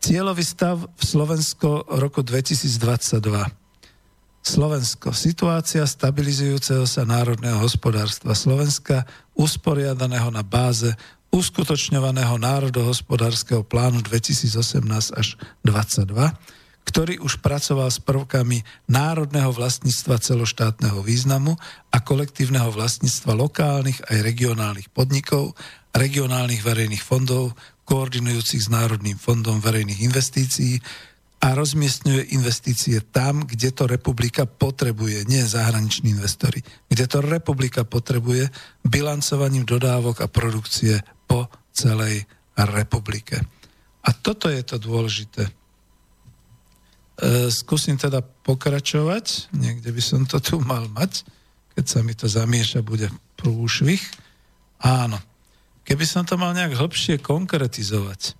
Cieľový stav v Slovensko roku 2022. Slovensko. Situácia stabilizujúceho sa národného hospodárstva Slovenska, usporiadaného na báze uskutočňovaného národohospodárskeho plánu 2018 až 2022 ktorý už pracoval s prvkami národného vlastníctva celoštátneho významu a kolektívneho vlastníctva lokálnych aj regionálnych podnikov, regionálnych verejných fondov, koordinujúcich s Národným fondom verejných investícií a rozmiestňuje investície tam, kde to republika potrebuje, nie zahraniční investori, kde to republika potrebuje bilancovaním dodávok a produkcie po celej republike. A toto je to dôležité. E, skúsim teda pokračovať, niekde by som to tu mal mať, keď sa mi to zamieša, bude prúšvih. Áno. Keby som to mal nejak hlbšie konkretizovať,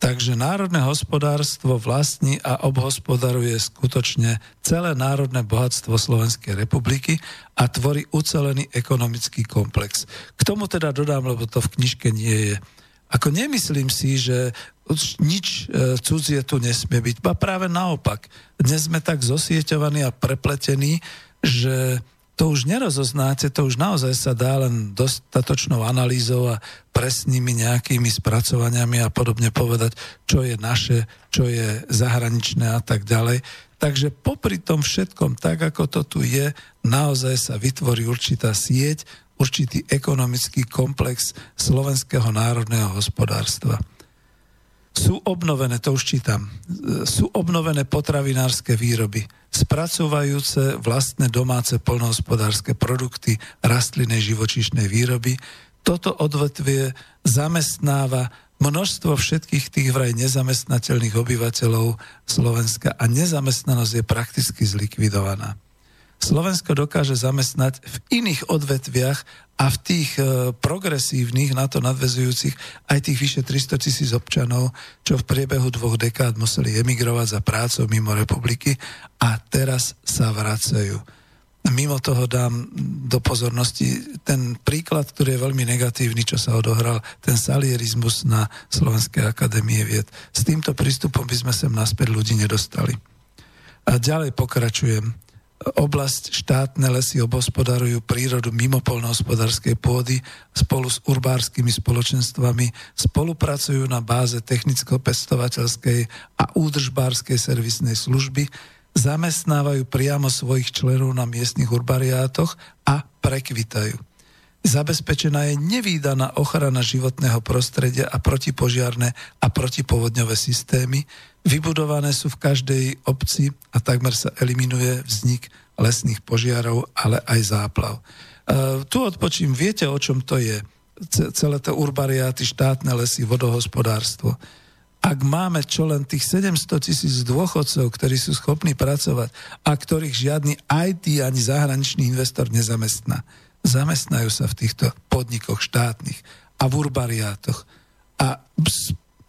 Takže národné hospodárstvo vlastní a obhospodaruje skutočne celé národné bohatstvo Slovenskej republiky a tvorí ucelený ekonomický komplex. K tomu teda dodám, lebo to v knižke nie je. Ako nemyslím si, že nič e, cudzie tu nesmie byť. A práve naopak. Dnes sme tak zosieťovaní a prepletení, že to už nerozoznáte, to už naozaj sa dá len dostatočnou analýzou a presnými nejakými spracovaniami a podobne povedať, čo je naše, čo je zahraničné a tak ďalej. Takže popri tom všetkom, tak ako to tu je, naozaj sa vytvorí určitá sieť, určitý ekonomický komplex slovenského národného hospodárstva sú obnovené, to už čítam, sú obnovené potravinárske výroby, spracovajúce vlastné domáce polnohospodárske produkty, rastlinnej živočíšnej výroby. Toto odvetvie zamestnáva množstvo všetkých tých vraj nezamestnateľných obyvateľov Slovenska a nezamestnanosť je prakticky zlikvidovaná. Slovensko dokáže zamestnať v iných odvetviach a v tých e, progresívnych, na to nadvezujúcich, aj tých vyše 300 tisíc občanov, čo v priebehu dvoch dekád museli emigrovať za prácou mimo republiky a teraz sa vracajú. Mimo toho dám do pozornosti ten príklad, ktorý je veľmi negatívny, čo sa odohral, ten salierizmus na Slovenskej akadémie vied. S týmto prístupom by sme sem naspäť ľudí nedostali. A ďalej pokračujem oblasť štátne lesy obospodarujú prírodu mimo polnohospodárskej pôdy. Spolu s urbárskymi spoločenstvami, spolupracujú na báze technicko-pestovateľskej a údržbárskej servisnej služby, zamestnávajú priamo svojich členov na miestnych urbariátoch a prekvitajú. Zabezpečená je nevýdaná ochrana životného prostredia a protipožiarné a protipovodňové systémy, Vybudované sú v každej obci a takmer sa eliminuje vznik lesných požiarov, ale aj záplav. E, tu odpočím, viete, o čom to je? celé to urbariáty, štátne lesy, vodohospodárstvo. Ak máme čo len tých 700 tisíc dôchodcov, ktorí sú schopní pracovať a ktorých žiadny IT ani zahraničný investor nezamestná, zamestnajú sa v týchto podnikoch štátnych a v urbariátoch. A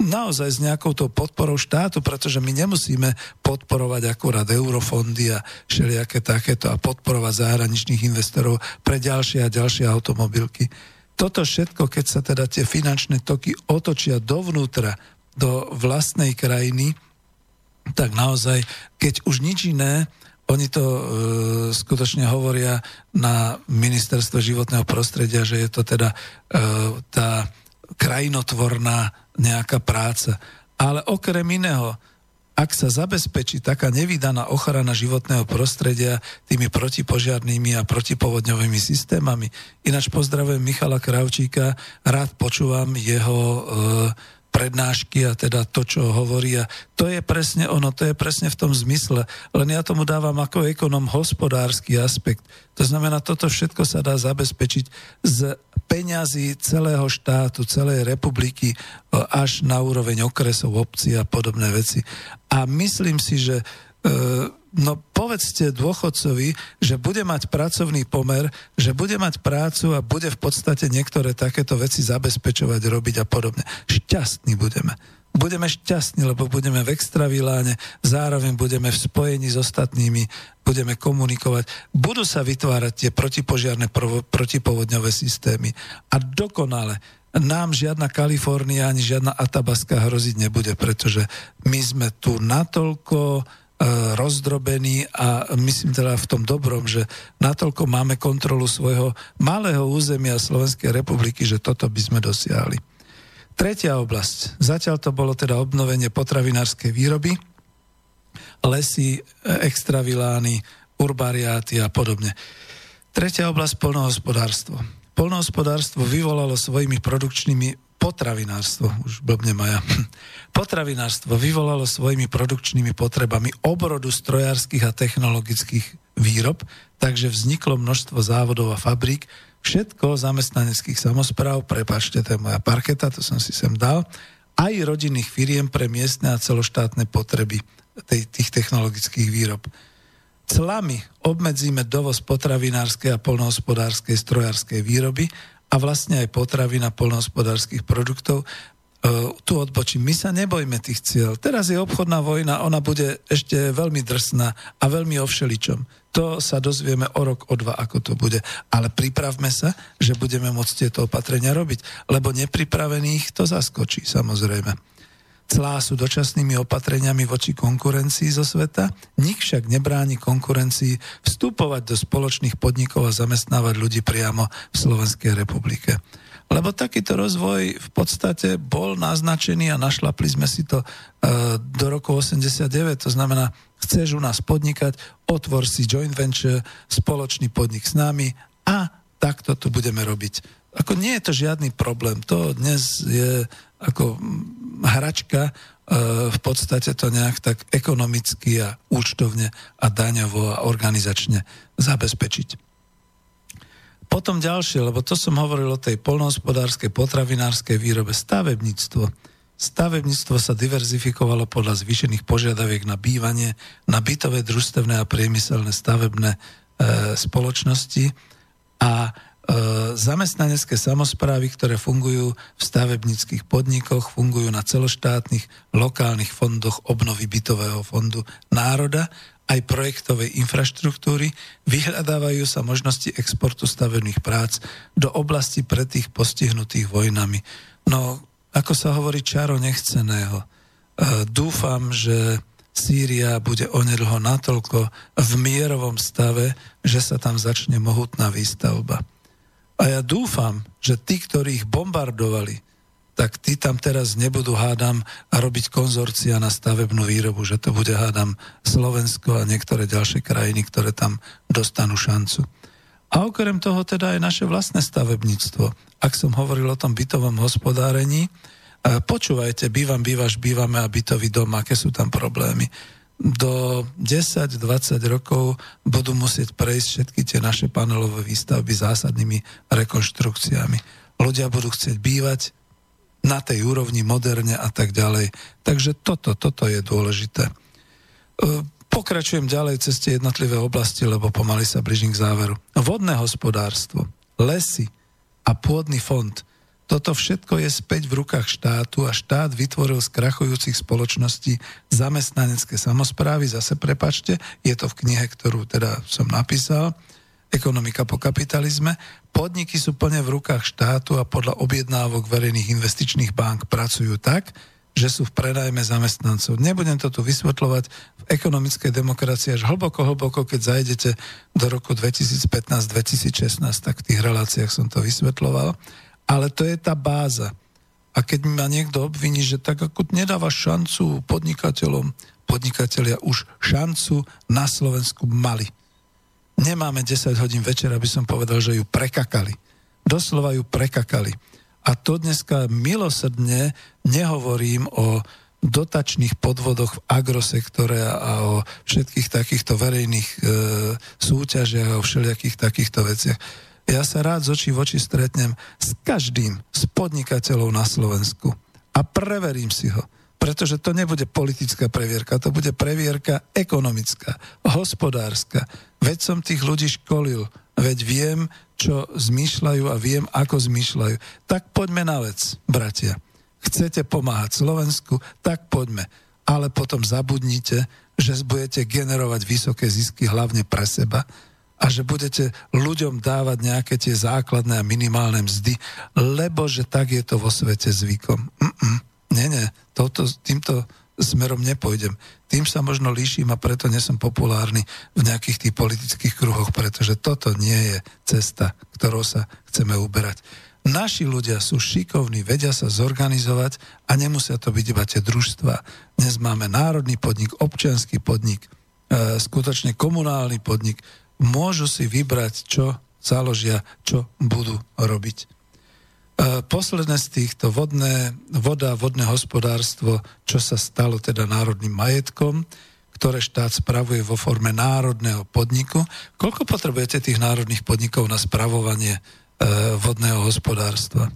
naozaj s nejakou tou podporou štátu, pretože my nemusíme podporovať akurát eurofondy a všelijaké takéto a podporovať zahraničných investorov pre ďalšie a ďalšie automobilky. Toto všetko, keď sa teda tie finančné toky otočia dovnútra, do vlastnej krajiny, tak naozaj, keď už nič iné, oni to e, skutočne hovoria na ministerstvo životného prostredia, že je to teda e, tá krajinotvorná nejaká práca. Ale okrem iného, ak sa zabezpečí taká nevydaná ochrana životného prostredia tými protipožiarnými a protipovodňovými systémami, ináč pozdravujem Michala Kravčíka, rád počúvam jeho e, prednášky a teda to, čo hovorí. A to je presne ono, to je presne v tom zmysle. Len ja tomu dávam ako ekonom hospodársky aspekt. To znamená, toto všetko sa dá zabezpečiť z peňazí celého štátu, celej republiky až na úroveň okresov, obcí a podobné veci. A myslím si, že e, no povedzte dôchodcovi, že bude mať pracovný pomer, že bude mať prácu a bude v podstate niektoré takéto veci zabezpečovať, robiť a podobne. Šťastní budeme. Budeme šťastní, lebo budeme v extraviláne, zároveň budeme v spojení s ostatnými, budeme komunikovať. Budú sa vytvárať tie protipožiarne, protipovodňové systémy. A dokonale nám žiadna Kalifornia ani žiadna Atabaska hroziť nebude, pretože my sme tu natoľko E, rozdrobený a myslím teda v tom dobrom, že natoľko máme kontrolu svojho malého územia Slovenskej republiky, že toto by sme dosiahli. Tretia oblasť. Zatiaľ to bolo teda obnovenie potravinárskej výroby, lesy, e, extravilány, urbariáty a podobne. Tretia oblasť polnohospodárstvo. Polnohospodárstvo vyvolalo svojimi produkčnými potravinárstvo, už blbne Maja, potravinárstvo vyvolalo svojimi produkčnými potrebami obrodu strojárskych a technologických výrob, takže vzniklo množstvo závodov a fabrík, všetko zamestnaneckých samozpráv, prepačte, to je moja parketa, to som si sem dal, aj rodinných firiem pre miestne a celoštátne potreby tej, tých technologických výrob. Clami obmedzíme dovoz potravinárskej a polnohospodárskej strojárskej výroby a vlastne aj potravy na polnohospodárskych produktov tu odbočím. My sa nebojme tých cieľ. Teraz je obchodná vojna, ona bude ešte veľmi drsná a veľmi o všeličom. To sa dozvieme o rok, o dva, ako to bude. Ale pripravme sa, že budeme môcť tieto opatrenia robiť, lebo nepripravených to zaskočí, samozrejme. Clá sú dočasnými opatreniami voči konkurencii zo sveta, nik však nebráni konkurencii vstupovať do spoločných podnikov a zamestnávať ľudí priamo v Slovenskej republike. Lebo takýto rozvoj v podstate bol naznačený a našlapli sme si to e, do roku 89. To znamená, chceš u nás podnikať, otvor si joint venture, spoločný podnik s nami a takto to budeme robiť. Ako nie je to žiadny problém. To dnes je ako hračka, e, v podstate to nejak tak ekonomicky a účtovne a daňovo a organizačne zabezpečiť. Potom ďalšie, lebo to som hovoril o tej polnohospodárskej, potravinárskej výrobe, stavebníctvo. Stavebníctvo sa diverzifikovalo podľa zvýšených požiadaviek na bývanie, na bytové, družstevné a priemyselné stavebné e, spoločnosti a e, zamestnanecké samozprávy, ktoré fungujú v stavebníckých podnikoch, fungujú na celoštátnych, lokálnych fondoch obnovy bytového fondu národa aj projektovej infraštruktúry, vyhľadávajú sa možnosti exportu stavených prác do oblasti pre tých postihnutých vojnami. No, ako sa hovorí, čaro nechceného. E, dúfam, že Sýria bude onedlho natoľko v mierovom stave, že sa tam začne mohutná výstavba. A ja dúfam, že tí, ktorí ich bombardovali, tak tí tam teraz nebudú, hádam, robiť konzorcia na stavebnú výrobu, že to bude, hádam, Slovensko a niektoré ďalšie krajiny, ktoré tam dostanú šancu. A okrem toho teda aj naše vlastné stavebníctvo. Ak som hovoril o tom bytovom hospodárení, počúvajte, bývam, bývaš, bývame a bytový dom, aké sú tam problémy. Do 10-20 rokov budú musieť prejsť všetky tie naše panelové výstavby zásadnými rekonštrukciami. Ľudia budú chcieť bývať, na tej úrovni moderne a tak ďalej. Takže toto, toto je dôležité. E, pokračujem ďalej cez tie jednotlivé oblasti, lebo pomaly sa blížim k záveru. Vodné hospodárstvo, lesy a pôdny fond. Toto všetko je späť v rukách štátu a štát vytvoril z krachujúcich spoločností zamestnanecké samozprávy. Zase prepačte, je to v knihe, ktorú teda som napísal ekonomika po kapitalizme. Podniky sú plne v rukách štátu a podľa objednávok verejných investičných bank pracujú tak, že sú v predajme zamestnancov. Nebudem to tu vysvetľovať v ekonomickej demokracii až hlboko, hlboko, keď zajdete do roku 2015-2016, tak v tých reláciách som to vysvetľoval. Ale to je tá báza. A keď ma niekto obviní, že tak ako nedáva šancu podnikateľom, podnikatelia už šancu na Slovensku mali nemáme 10 hodín večer, aby som povedal, že ju prekakali. Doslova ju prekakali. A to dneska milosrdne nehovorím o dotačných podvodoch v agrosektore a o všetkých takýchto verejných e, súťažiach a o všelijakých takýchto veciach. Ja sa rád z očí v oči stretnem s každým z podnikateľov na Slovensku a preverím si ho pretože to nebude politická previerka, to bude previerka ekonomická, hospodárska. Veď som tých ľudí školil, veď viem, čo zmýšľajú a viem, ako zmýšľajú. Tak poďme na vec, bratia. Chcete pomáhať Slovensku, tak poďme. Ale potom zabudnite, že budete generovať vysoké zisky hlavne pre seba a že budete ľuďom dávať nejaké tie základné a minimálne mzdy, lebo že tak je to vo svete zvykom. Mm-mm. Nie, nie, toto, týmto smerom nepôjdem. Tým sa možno líšim a preto nie som populárny v nejakých tých politických kruhoch, pretože toto nie je cesta, ktorou sa chceme uberať. Naši ľudia sú šikovní, vedia sa zorganizovať a nemusia to byť iba tie družstva. Dnes máme národný podnik, občianský podnik, e, skutočne komunálny podnik. Môžu si vybrať, čo založia, čo budú robiť. E, posledné z týchto vodné, voda, vodné hospodárstvo, čo sa stalo teda národným majetkom, ktoré štát spravuje vo forme národného podniku. Koľko potrebujete tých národných podnikov na spravovanie e, vodného hospodárstva?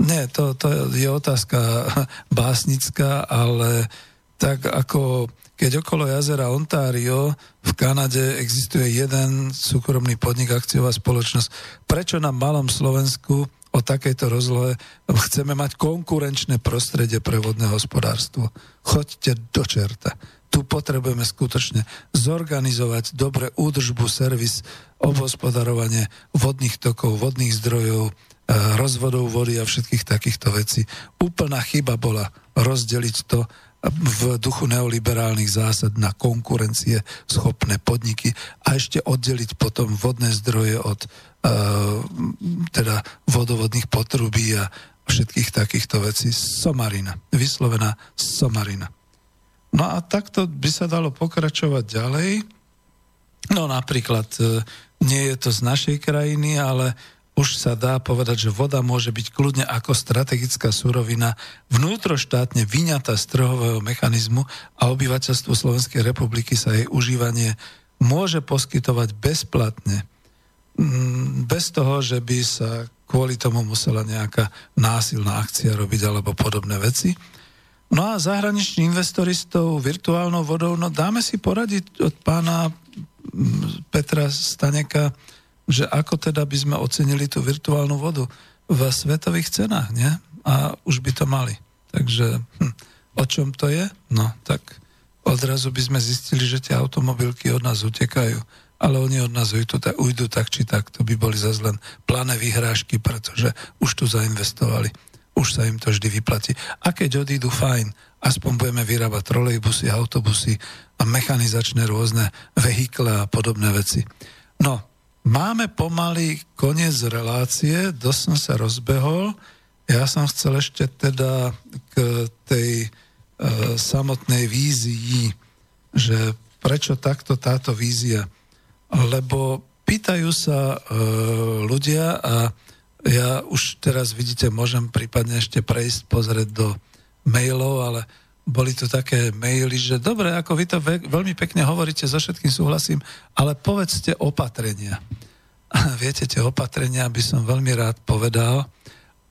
Nie, to, to je otázka básnická, ale tak ako keď okolo jazera Ontario v Kanade existuje jeden súkromný podnik, akciová spoločnosť, prečo na malom Slovensku o takejto rozlohe. Chceme mať konkurenčné prostredie pre vodné hospodárstvo. Choďte do čerta. Tu potrebujeme skutočne zorganizovať dobre údržbu, servis, obhospodarovanie vodných tokov, vodných zdrojov, e, rozvodov vody a všetkých takýchto vecí. Úplná chyba bola rozdeliť to v duchu neoliberálnych zásad na konkurencie schopné podniky a ešte oddeliť potom vodné zdroje od uh, teda vodovodných potrubí a všetkých takýchto vecí. Somarina, vyslovená somarina. No a takto by sa dalo pokračovať ďalej. No napríklad, uh, nie je to z našej krajiny, ale už sa dá povedať, že voda môže byť kľudne ako strategická surovina vnútroštátne vyňatá z trhového mechanizmu a obyvateľstvu Slovenskej republiky sa jej užívanie môže poskytovať bezplatne. Mm, bez toho, že by sa kvôli tomu musela nejaká násilná akcia robiť alebo podobné veci. No a zahraniční investori s tou virtuálnou vodou, no dáme si poradiť od pána mm, Petra Staneka, že ako teda by sme ocenili tú virtuálnu vodu v svetových cenách, nie? A už by to mali. Takže hm, o čom to je? No, tak odrazu by sme zistili, že tie automobilky od nás utekajú, ale oni od nás ujdu, tak, ujdu tak či tak, to by boli zase len plané vyhrážky, pretože už tu zainvestovali. Už sa im to vždy vyplatí. A keď odídu, fajn, aspoň budeme vyrábať trolejbusy, autobusy a mechanizačné rôzne vehikle a podobné veci. No, Máme pomaly koniec relácie, dosť som sa rozbehol. Ja som chcel ešte teda k tej e, samotnej vízii, že prečo takto táto vízia. Lebo pýtajú sa e, ľudia a ja už teraz vidíte, môžem prípadne ešte prejsť, pozrieť do mailov, ale boli tu také maily, že dobre, ako vy to ve- veľmi pekne hovoríte, so všetkým súhlasím, ale povedzte opatrenia. Viete, tie opatrenia by som veľmi rád povedal,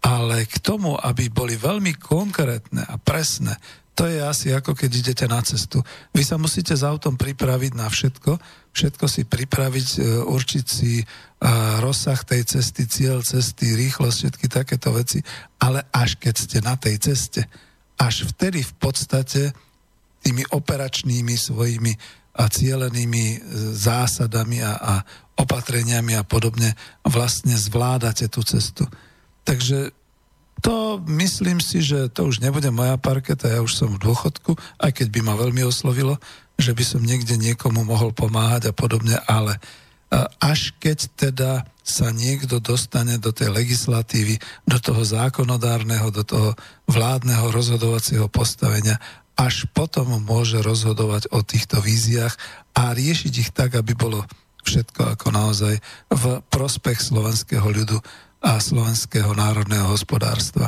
ale k tomu, aby boli veľmi konkrétne a presné, to je asi ako keď idete na cestu. Vy sa musíte s autom pripraviť na všetko, všetko si pripraviť, e, určiť si e, rozsah tej cesty, cieľ cesty, rýchlosť, všetky takéto veci, ale až keď ste na tej ceste, až vtedy v podstate tými operačnými svojimi a cielenými e, zásadami a, a opatreniami a podobne vlastne zvládate tú cestu. Takže to myslím si, že to už nebude moja parketa, ja už som v dôchodku, aj keď by ma veľmi oslovilo, že by som niekde niekomu mohol pomáhať a podobne, ale až keď teda sa niekto dostane do tej legislatívy, do toho zákonodárneho, do toho vládneho rozhodovacieho postavenia, až potom môže rozhodovať o týchto víziách a riešiť ich tak, aby bolo všetko ako naozaj v prospech slovenského ľudu a slovenského národného hospodárstva.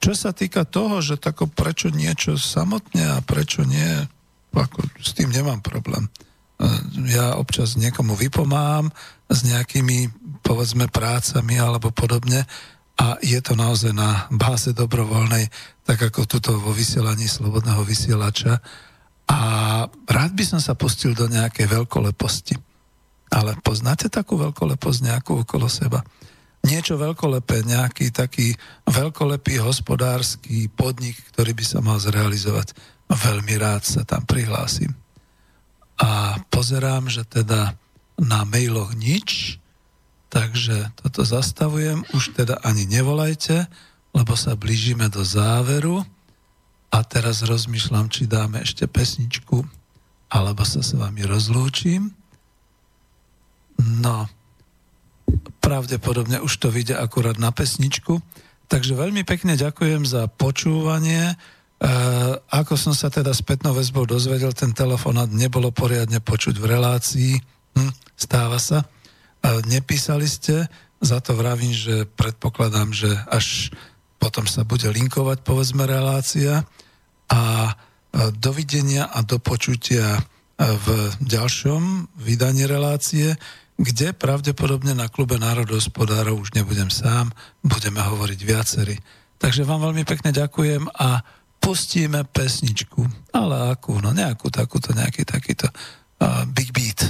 Čo sa týka toho, že tako prečo niečo samotne a prečo nie, ako s tým nemám problém ja občas niekomu vypomáham s nejakými, povedzme, prácami alebo podobne a je to naozaj na báze dobrovoľnej, tak ako tuto vo vysielaní Slobodného vysielača. A rád by som sa pustil do nejakej veľkoleposti. Ale poznáte takú veľkoleposť nejakú okolo seba? Niečo veľkolepé, nejaký taký veľkolepý hospodársky podnik, ktorý by sa mal zrealizovať. Veľmi rád sa tam prihlásim a pozerám, že teda na mailoch nič, takže toto zastavujem, už teda ani nevolajte, lebo sa blížime do záveru. A teraz rozmýšľam, či dáme ešte pesničku, alebo sa s vami rozlúčim. No, pravdepodobne už to vyjde akurát na pesničku, takže veľmi pekne ďakujem za počúvanie, ako som sa teda spätnou väzbou dozvedel, ten telefonát nebolo poriadne počuť v relácii. Hm, stáva sa. Uh, nepísali ste, za to vravím, že predpokladám, že až potom sa bude linkovať, povedzme, relácia. A uh, dovidenia a do počutia v ďalšom vydaní relácie, kde pravdepodobne na klube národohospodárov už nebudem sám, budeme hovoriť viacerí. Takže vám veľmi pekne ďakujem a pustíme pesničku, ale akú, no nejakú takúto, nejaký takýto uh, big beat.